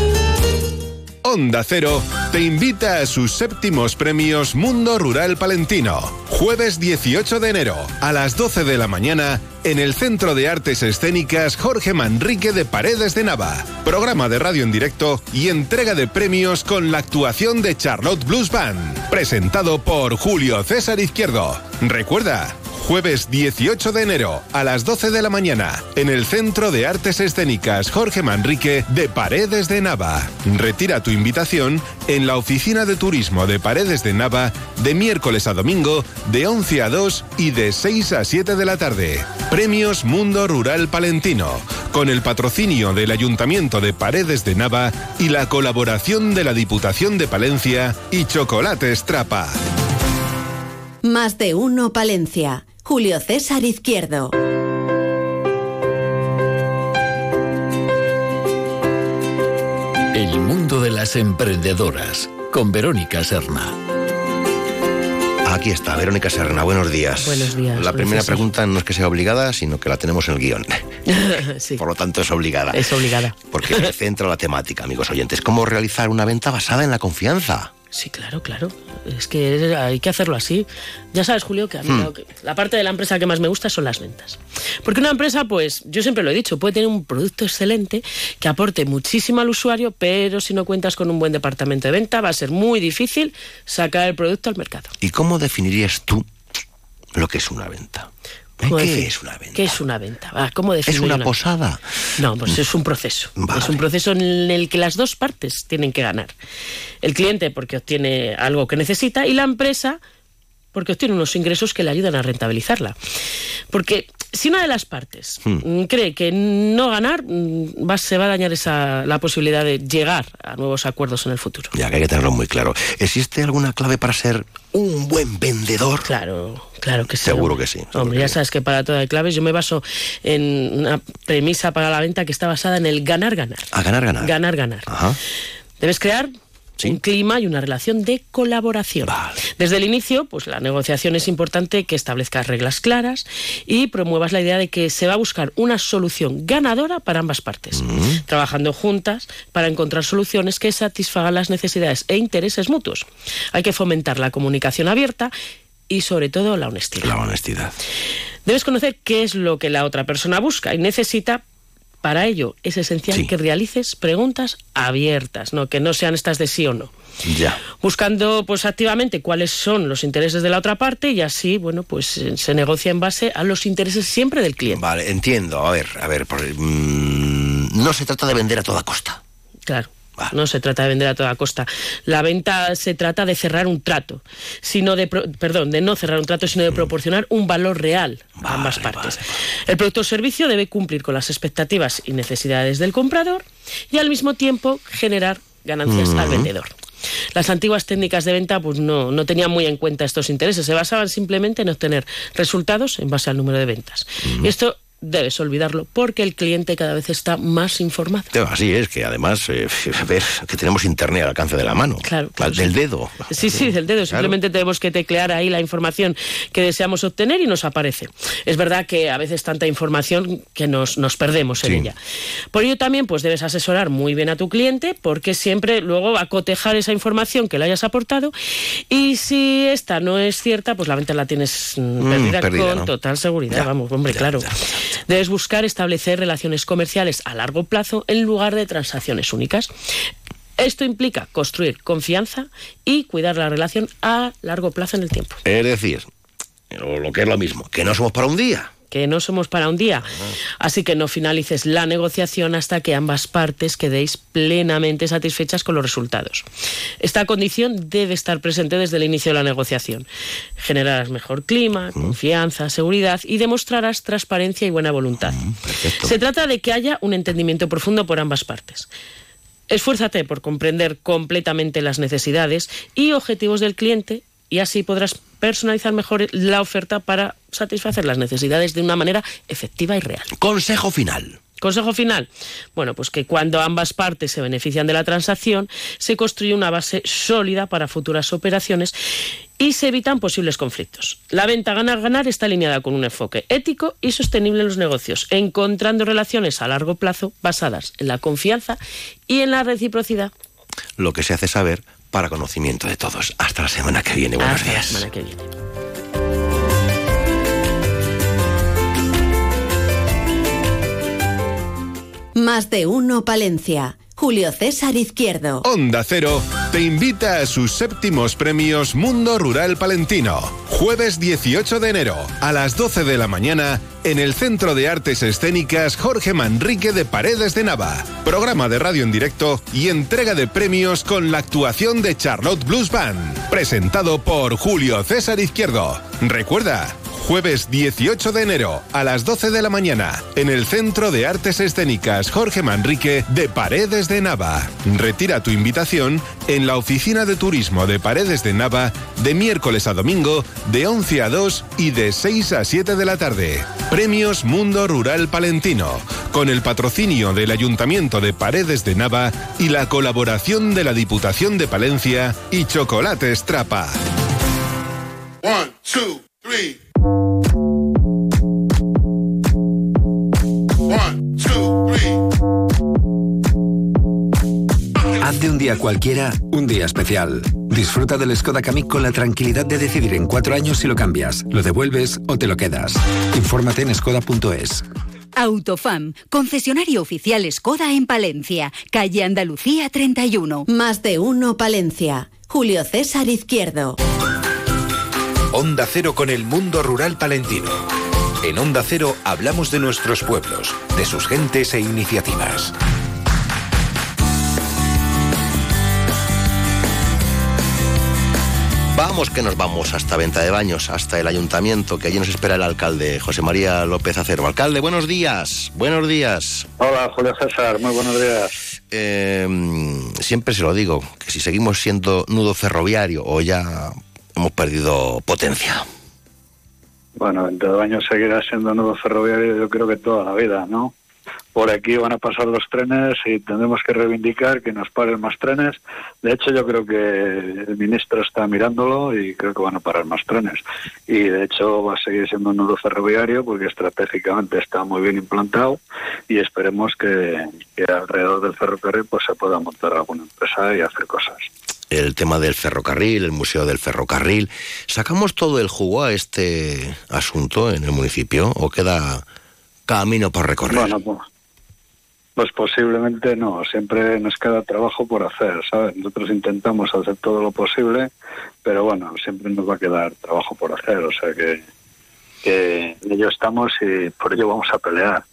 [SPEAKER 11] Onda Cero te invita a sus séptimos premios Mundo Rural Palentino. Jueves 18 de enero a las 12 de la mañana en el Centro de Artes Escénicas Jorge Manrique de Paredes de Nava. Programa de radio en directo y entrega de premios con la actuación de Charlotte Blues Band. Presentado por Julio César Izquierdo. Recuerda, Jueves 18 de enero a las 12 de la mañana en el Centro de Artes Escénicas Jorge Manrique de Paredes de Nava. Retira tu invitación en la Oficina de Turismo de Paredes de Nava de miércoles a domingo de 11 a 2 y de 6 a 7 de la tarde. Premios Mundo Rural Palentino con el patrocinio del Ayuntamiento de Paredes de Nava y la colaboración de la Diputación de Palencia y Chocolates Trapa.
[SPEAKER 3] Más de uno Palencia. Julio César Izquierdo.
[SPEAKER 1] El mundo de las emprendedoras con Verónica Serna.
[SPEAKER 4] Aquí está, Verónica Serna, buenos días.
[SPEAKER 25] Buenos días,
[SPEAKER 4] La
[SPEAKER 25] Julio
[SPEAKER 4] primera
[SPEAKER 25] César.
[SPEAKER 4] pregunta no es que sea obligada, sino que la tenemos en el guion. Por lo tanto, es obligada.
[SPEAKER 25] Es obligada.
[SPEAKER 4] Porque se centra la temática, amigos oyentes. ¿Cómo realizar una venta basada en la confianza?
[SPEAKER 25] Sí, claro, claro. Es que hay que hacerlo así. Ya sabes, Julio, que a mí
[SPEAKER 4] Hmm.
[SPEAKER 25] que- la parte de la empresa que más me gusta son las ventas. Porque una empresa, pues, yo siempre lo he dicho, puede tener un producto excelente que aporte muchísimo al usuario, pero si no cuentas con un buen departamento de venta, va a ser muy difícil sacar el producto al mercado.
[SPEAKER 4] ¿Y cómo definirías tú lo que es una venta? ¿Eh?
[SPEAKER 25] ¿Cómo
[SPEAKER 4] ¿Qué
[SPEAKER 25] decir?
[SPEAKER 4] es una venta?
[SPEAKER 25] ¿Qué es una venta? Va, ¿Cómo
[SPEAKER 4] ¿Es una posada?
[SPEAKER 25] No, pues es un proceso. Es un proceso en el que las dos partes tienen que ganar. El cliente porque obtiene algo que necesita y la empresa porque obtiene unos ingresos que le ayudan a rentabilizarla. Porque si una de las partes
[SPEAKER 4] Hmm.
[SPEAKER 25] mm, cree que no ganar, mm, va- se va a dañar esa, la posibilidad de llegar a nuevos acuerdos en el futuro.
[SPEAKER 4] Ya que hay que tenerlo muy claro. ¿Existe alguna clave para ser un buen vendedor?
[SPEAKER 25] Claro, claro que sí.
[SPEAKER 4] Seguro
[SPEAKER 25] hombre.
[SPEAKER 4] que sí. seguro
[SPEAKER 25] Hombre,
[SPEAKER 4] que
[SPEAKER 25] ya
[SPEAKER 4] sí.
[SPEAKER 25] sabes que para todo hay claves. Yo me baso en una premisa para la venta que está basada en el ganar-ganar.
[SPEAKER 4] A ganar, ganar.
[SPEAKER 25] Ganar, ganar.
[SPEAKER 4] Ajá.
[SPEAKER 25] Debes crear un clima y una relación de colaboración. Desde el inicio, pues la negociación es importante que establezcas reglas claras y promuevas la idea de que se va a buscar una solución ganadora para ambas partes, trabajando juntas para encontrar soluciones que satisfagan las necesidades e intereses mutuos. Hay que fomentar la comunicación abierta y sobre todo la honestidad.
[SPEAKER 4] La honestidad.
[SPEAKER 25] Debes conocer qué es lo que la otra persona busca y necesita Para ello es esencial que realices preguntas abiertas, no que no sean estas de sí o no.
[SPEAKER 4] Ya.
[SPEAKER 25] Buscando pues activamente cuáles son los intereses de la otra parte y así, bueno, pues eh, se negocia en base a los intereses siempre del cliente.
[SPEAKER 4] Vale, entiendo. A ver, a ver, por- mm, no se trata de vender a toda costa.
[SPEAKER 25] Claro. No se trata de vender a toda costa. La venta se trata de cerrar un trato, sino de, perdón, de no cerrar un trato, sino de proporcionar un valor real a ambas partes. El producto o servicio debe cumplir con las expectativas y necesidades del comprador y al mismo tiempo generar ganancias al
[SPEAKER 26] Ujú.
[SPEAKER 25] vendedor. Las antiguas técnicas de venta pues no, no tenían muy en cuenta estos intereses, se basaban simplemente en obtener resultados en base al número de ventas. Y esto debes olvidarlo porque el cliente cada vez está más informado.
[SPEAKER 4] Así es, que además, eh, a ver, que tenemos internet al alcance de la mano.
[SPEAKER 25] Claro,
[SPEAKER 4] Al- Del dedo.
[SPEAKER 25] Sí, sí, del dedo. Simplemente tenemos que teclear ahí la información que deseamos obtener y nos aparece. Es verdad que a veces tanta información que nos, nos perdemos en
[SPEAKER 4] Sí.
[SPEAKER 25] ella. Por ello también pues debes asesorar muy bien a tu cliente porque siempre luego va a cotejar esa información que le hayas aportado y si esta no es cierta, pues la venta la tienes mm, perdida,
[SPEAKER 4] perdida,
[SPEAKER 25] con
[SPEAKER 4] ¿no?
[SPEAKER 25] total seguridad.
[SPEAKER 4] Ya,
[SPEAKER 25] Vamos, hombre, claro. Debes buscar establecer relaciones comerciales a largo plazo en lugar de transacciones únicas. Esto implica construir confianza y cuidar la relación a largo plazo en el tiempo.
[SPEAKER 4] Es decir, lo que es lo mismo, que no somos para un día.
[SPEAKER 25] Que no somos para un día. Así que no finalices la negociación hasta que ambas partes quedéis plenamente satisfechas con los resultados. Esta condición debe estar presente desde el inicio de la negociación. Generarás mejor clima, confianza, seguridad y demostrarás transparencia y buena voluntad. Se trata de que haya un entendimiento profundo por ambas partes. Esfuérzate por comprender completamente las necesidades y objetivos del cliente y así podrás personalizar mejor la oferta para satisfacer las necesidades de una manera efectiva y real.
[SPEAKER 4] Consejo final.
[SPEAKER 25] Consejo final. Bueno, pues que cuando ambas partes se benefician de la transacción, se construye una base sólida para futuras operaciones y se evitan posibles conflictos. La venta ganar-ganar está alineada con un enfoque ético y sostenible en los negocios, encontrando relaciones a largo plazo basadas en la confianza y en la reciprocidad.
[SPEAKER 4] Lo que se hace saber para conocimiento de todos. Hasta la semana que viene. Buenos
[SPEAKER 25] Hasta la
[SPEAKER 4] días.
[SPEAKER 25] semana que viene.
[SPEAKER 3] Más de uno Palencia. Julio César Izquierdo.
[SPEAKER 11] Onda Cero te invita a sus séptimos premios Mundo Rural Palentino. Jueves 18 de enero a las 12 de la mañana en el Centro de Artes Escénicas Jorge Manrique de Paredes de Nava. Programa de radio en directo y entrega de premios con la actuación de Charlotte Blues Band. Presentado por Julio César Izquierdo. Recuerda, Jueves 18 de enero a las 12 de la mañana en el Centro de Artes Escénicas Jorge Manrique de Paredes de Nava. Retira tu invitación en la Oficina de Turismo de Paredes de Nava de miércoles a domingo de 11 a 2 y de 6 a 7 de la tarde. Premios Mundo Rural Palentino con el patrocinio del Ayuntamiento de Paredes de Nava y la colaboración de la Diputación de Palencia y Chocolates Trapa.
[SPEAKER 26] One, two, three.
[SPEAKER 27] De un día cualquiera un día especial. Disfruta del Skoda Kamiq con la tranquilidad de decidir en cuatro años si lo cambias, lo devuelves o te lo quedas. Infórmate en skoda.es.
[SPEAKER 28] Autofam, concesionario oficial Skoda en Palencia, calle Andalucía 31.
[SPEAKER 3] Más de uno Palencia. Julio César Izquierdo.
[SPEAKER 9] Onda Cero con el mundo rural palentino. En Onda Cero hablamos de nuestros pueblos, de sus gentes e iniciativas.
[SPEAKER 4] Vamos que nos vamos hasta Venta de Baños, hasta el ayuntamiento, que allí nos espera el alcalde, José María López Acero. Alcalde, buenos días. Buenos días.
[SPEAKER 29] Hola, Julio César, muy buenos días.
[SPEAKER 4] Eh, siempre se lo digo, que si seguimos siendo nudo ferroviario o ya hemos perdido potencia.
[SPEAKER 29] Bueno, Venta de Baños seguirá siendo nudo ferroviario yo creo que toda la vida, ¿no? Por aquí van a pasar los trenes y tendremos que reivindicar que nos paren más trenes. De hecho, yo creo que el ministro está mirándolo y creo que van a parar más trenes. Y de hecho va a seguir siendo un nudo ferroviario porque estratégicamente está muy bien implantado y esperemos que, que alrededor del ferrocarril pues se pueda montar alguna empresa y hacer cosas.
[SPEAKER 4] El tema del ferrocarril, el Museo del Ferrocarril. ¿Sacamos todo el jugo a este asunto en el municipio o queda camino por recorrer?
[SPEAKER 29] Bueno, pues, Pues posiblemente no, siempre nos queda trabajo por hacer, ¿sabes? Nosotros intentamos hacer todo lo posible, pero bueno, siempre nos va a quedar trabajo por hacer, o sea que, que en ello estamos y por ello vamos a pelear.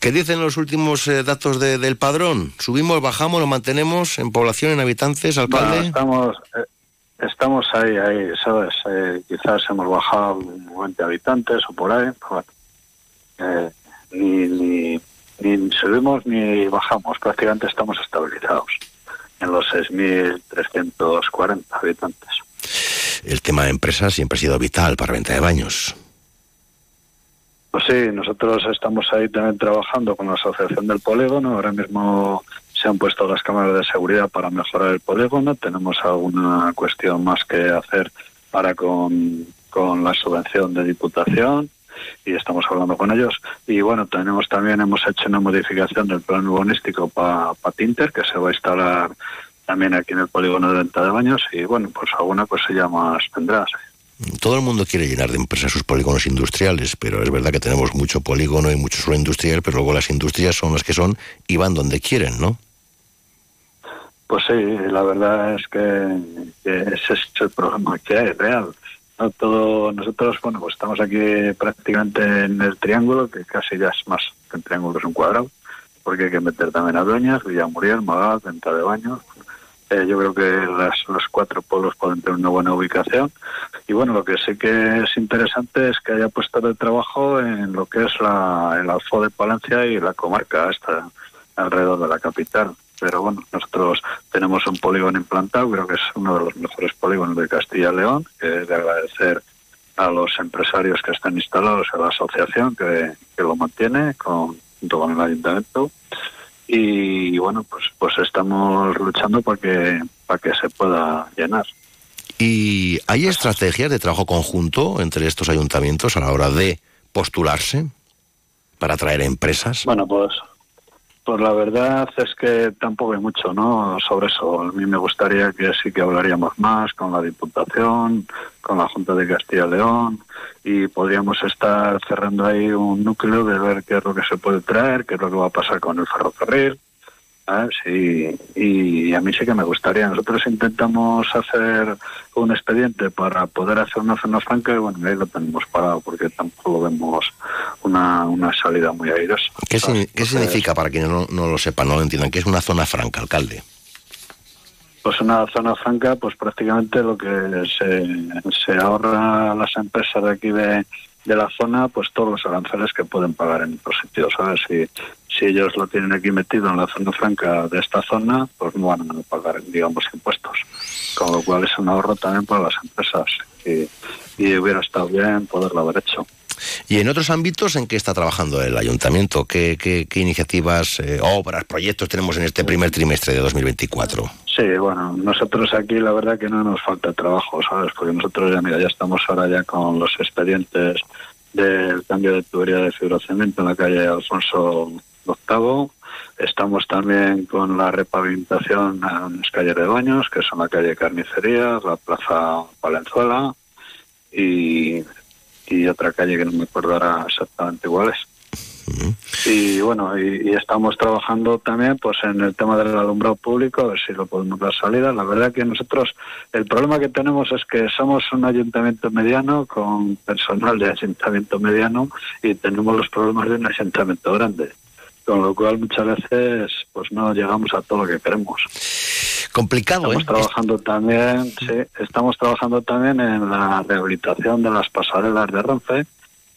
[SPEAKER 4] ¿Qué dicen los últimos eh, datos de- del padrón? ¿Subimos, bajamos, lo mantenemos en población, en habitantes, alcalde?
[SPEAKER 29] Bueno, estamos, eh, estamos ahí, ahí, ¿sabes? Eh, quizás hemos bajado 20 habitantes o por ahí. pues bueno, eh, ni, ni, ni subimos ni bajamos, prácticamente estamos estabilizados en los 6.340 habitantes.
[SPEAKER 4] El tema de empresas siempre ha sido vital para Venta de Baños.
[SPEAKER 29] Pues sí, nosotros estamos ahí también trabajando con la Asociación del Polígono. Ahora mismo se han puesto las cámaras de seguridad para mejorar el polígono. Tenemos alguna cuestión más que hacer para con, con la subvención de Diputación y estamos hablando con ellos. Y bueno, tenemos también hemos hecho una modificación del plan urbanístico para Tinter que se va a instalar también aquí en el polígono de venta de baños y bueno, pues alguna cosilla más tendrás.
[SPEAKER 4] Todo el mundo quiere llenar de empresas sus polígonos industriales, pero es verdad que tenemos mucho polígono y mucho suelo industrial, pero luego las industrias son las que son y van donde quieren, ¿no?
[SPEAKER 29] Pues sí, la verdad es que, que ese es el problema que hay, real. No nosotros, bueno, pues estamos aquí prácticamente en el triángulo, que casi ya es más que un triángulo, es un cuadrado, porque hay que meter también a Dueñas, Villamuriel, Magal, Venta de Baños. Eh, yo creo que las, los cuatro pueblos pueden tener una buena ubicación. Y bueno, lo que sí que es interesante es que haya puesto de trabajo en lo que es la, el Alfo de Palencia y la comarca esta alrededor de la capital. Pero bueno, nosotros tenemos un polígono implantado, creo que es uno de los mejores polígonos de Castilla y León, que es de agradecer a los empresarios que están instalados, a la asociación que, que lo mantiene con, junto con el ayuntamiento. Y bueno, pues pues estamos luchando para que, para que se pueda llenar.
[SPEAKER 4] ¿Y hay estrategias de trabajo conjunto entre estos ayuntamientos a la hora de postularse para atraer empresas?
[SPEAKER 29] Bueno, pues, pues la verdad es que tampoco hay mucho ¿no? sobre eso. A mí me gustaría que sí que hablaríamos más con la Diputación, con la Junta de Castilla y León y podríamos estar cerrando ahí un núcleo de ver qué es lo que se puede traer, qué es lo que va a pasar con el ferrocarril. ¿Sabes? Y, y a mí sí que me gustaría. Nosotros intentamos hacer un expediente para poder hacer una zona franca y bueno, ahí lo tenemos parado porque tampoco vemos una, una salida muy airosa.
[SPEAKER 4] ¿Qué, qué significa para quienes no, no lo sepan, no lo entiendan? ¿Qué es una zona franca, alcalde?
[SPEAKER 29] Pues una zona franca, pues prácticamente lo que se, se ahorra a las empresas de aquí de, de la zona, pues todos los aranceles que pueden pagar en otros sitios, ¿sabes? Si, si ellos lo tienen aquí metido en la zona franca de esta zona, pues no van a pagar, digamos, impuestos. Con lo cual es un ahorro también para las empresas y, y hubiera estado bien poderlo haber hecho.
[SPEAKER 4] ¿Y en otros ámbitos en qué está trabajando el ayuntamiento? ¿Qué, qué- qué iniciativas, eh, obras, proyectos tenemos en este primer trimestre de 2024?
[SPEAKER 29] Sí, bueno, nosotros aquí la verdad que no nos falta trabajo, ¿sabes? Porque nosotros ya, mira, ya estamos ahora ya con los expedientes del cambio de tubería de fibrocemento en la calle Alfonso VIII. Estamos también con la repavimentación en las calles de baños, que son la calle Carnicería, la Plaza Valenzuela y, y otra calle que no me acuerdo ahora exactamente cuál es. Y bueno, y, y estamos trabajando también pues en el tema del alumbrado público, a ver si lo podemos dar salida. La verdad que nosotros, el problema que tenemos es que somos un ayuntamiento mediano con personal de ayuntamiento mediano y tenemos los problemas de un ayuntamiento grande. Con lo cual muchas veces pues no llegamos a todo lo que queremos.
[SPEAKER 4] Complicado,
[SPEAKER 29] Estamos
[SPEAKER 4] ¿eh?
[SPEAKER 29] trabajando también, sí, estamos trabajando también en la rehabilitación de las pasarelas de Renfe,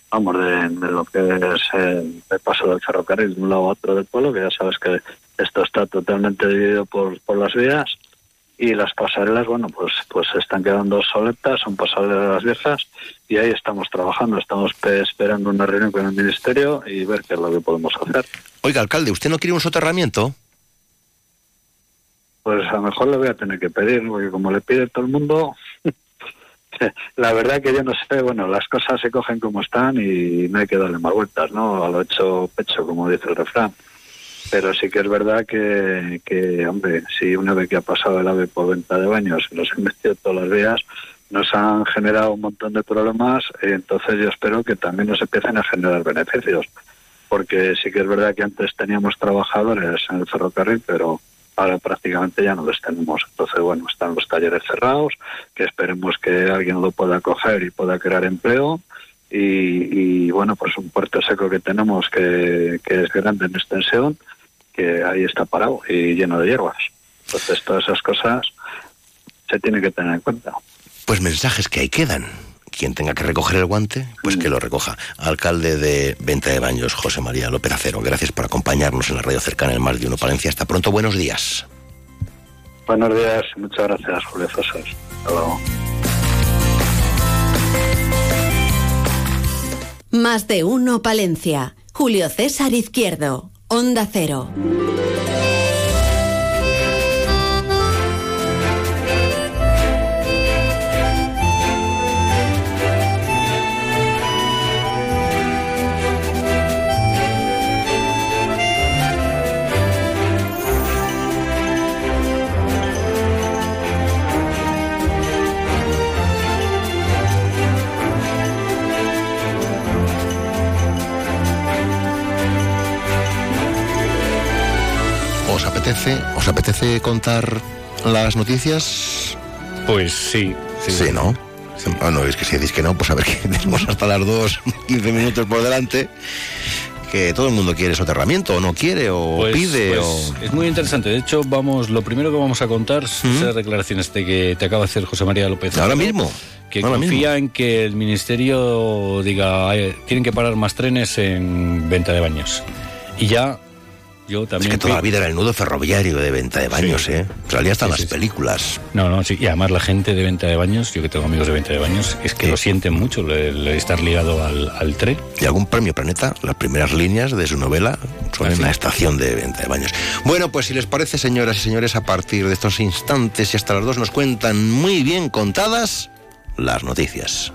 [SPEAKER 29] vamos, de, de lo que es el, el paso del ferrocarril de un lado a otro del pueblo, que ya sabes que esto está totalmente dividido por, por las vías, y las pasarelas, bueno, pues pues están quedando obsoletas, son pasarelas viejas, y ahí estamos trabajando, estamos pe- esperando una reunión con el Ministerio y ver qué es lo que podemos hacer.
[SPEAKER 4] Oiga, alcalde, ¿usted no quiere un soterramiento?
[SPEAKER 29] Pues a lo mejor le voy a tener que pedir, porque como le pide todo el mundo, la verdad que yo no sé, bueno, las cosas se cogen como están y no hay que darle más vueltas, ¿no? A lo hecho pecho, como dice el refrán. Pero sí que es verdad que, que, hombre, si una vez que ha pasado el AVE por venta de baños y nos han metido todas las vías, nos han generado un montón de problemas, entonces yo espero que también nos empiecen a generar beneficios porque sí que es verdad que antes teníamos trabajadores en el ferrocarril, pero ahora prácticamente ya no los tenemos. Entonces, bueno, están los talleres cerrados, que esperemos que alguien lo pueda coger y pueda crear empleo. Y, y bueno, pues un puerto seco que tenemos que, que es grande en extensión, que ahí está parado y lleno de hierbas. Entonces, todas esas cosas se tienen que tener en cuenta.
[SPEAKER 4] Pues mensajes que ahí quedan. Quien tenga que recoger el guante, pues que lo recoja. Alcalde de Venta de Baños, José María López Acero, gracias por acompañarnos en la radio cercana en Más de Uno Palencia. Hasta pronto, buenos días.
[SPEAKER 29] Buenos días, muchas gracias, Julio César. Hasta luego.
[SPEAKER 3] Más de uno Palencia. Julio César Izquierdo. Onda Cero.
[SPEAKER 4] Apetece, os apetece contar las noticias?
[SPEAKER 5] Pues sí.
[SPEAKER 4] Sí, ¿no? Bueno, es que si decís que no, pues a ver que tenemos hasta las 2, 15 minutos por delante. Que todo el mundo quiere soterramiento, o no quiere, o
[SPEAKER 5] Pues-
[SPEAKER 4] pide,
[SPEAKER 5] pues
[SPEAKER 4] o...
[SPEAKER 5] Es muy interesante. De hecho, vamos, lo primero que vamos a contar son esas declaraciones de que te acaba de hacer José María López.
[SPEAKER 4] Ahora mismo,
[SPEAKER 5] Que
[SPEAKER 4] ahora
[SPEAKER 5] confía en que el ministerio diga, "Ay, tienen que parar más trenes en venta de baños. Y ya, yo
[SPEAKER 4] Es que toda la vida era el nudo ferroviario de venta de baños,
[SPEAKER 5] Sí.
[SPEAKER 4] ¿eh? Salía hasta
[SPEAKER 5] Sí,
[SPEAKER 4] las
[SPEAKER 5] sí,
[SPEAKER 4] películas.
[SPEAKER 5] No, no, sí. Y además la gente de venta de baños, yo que tengo amigos de venta de baños, es que lo sienten mucho, le estar ligado al, al tren.
[SPEAKER 4] Y algún premio Planeta, las primeras líneas de su novela son en la estación de venta de baños. Bueno, pues si les parece, señoras y señores, a partir de estos instantes y hasta las dos nos cuentan muy bien contadas las noticias.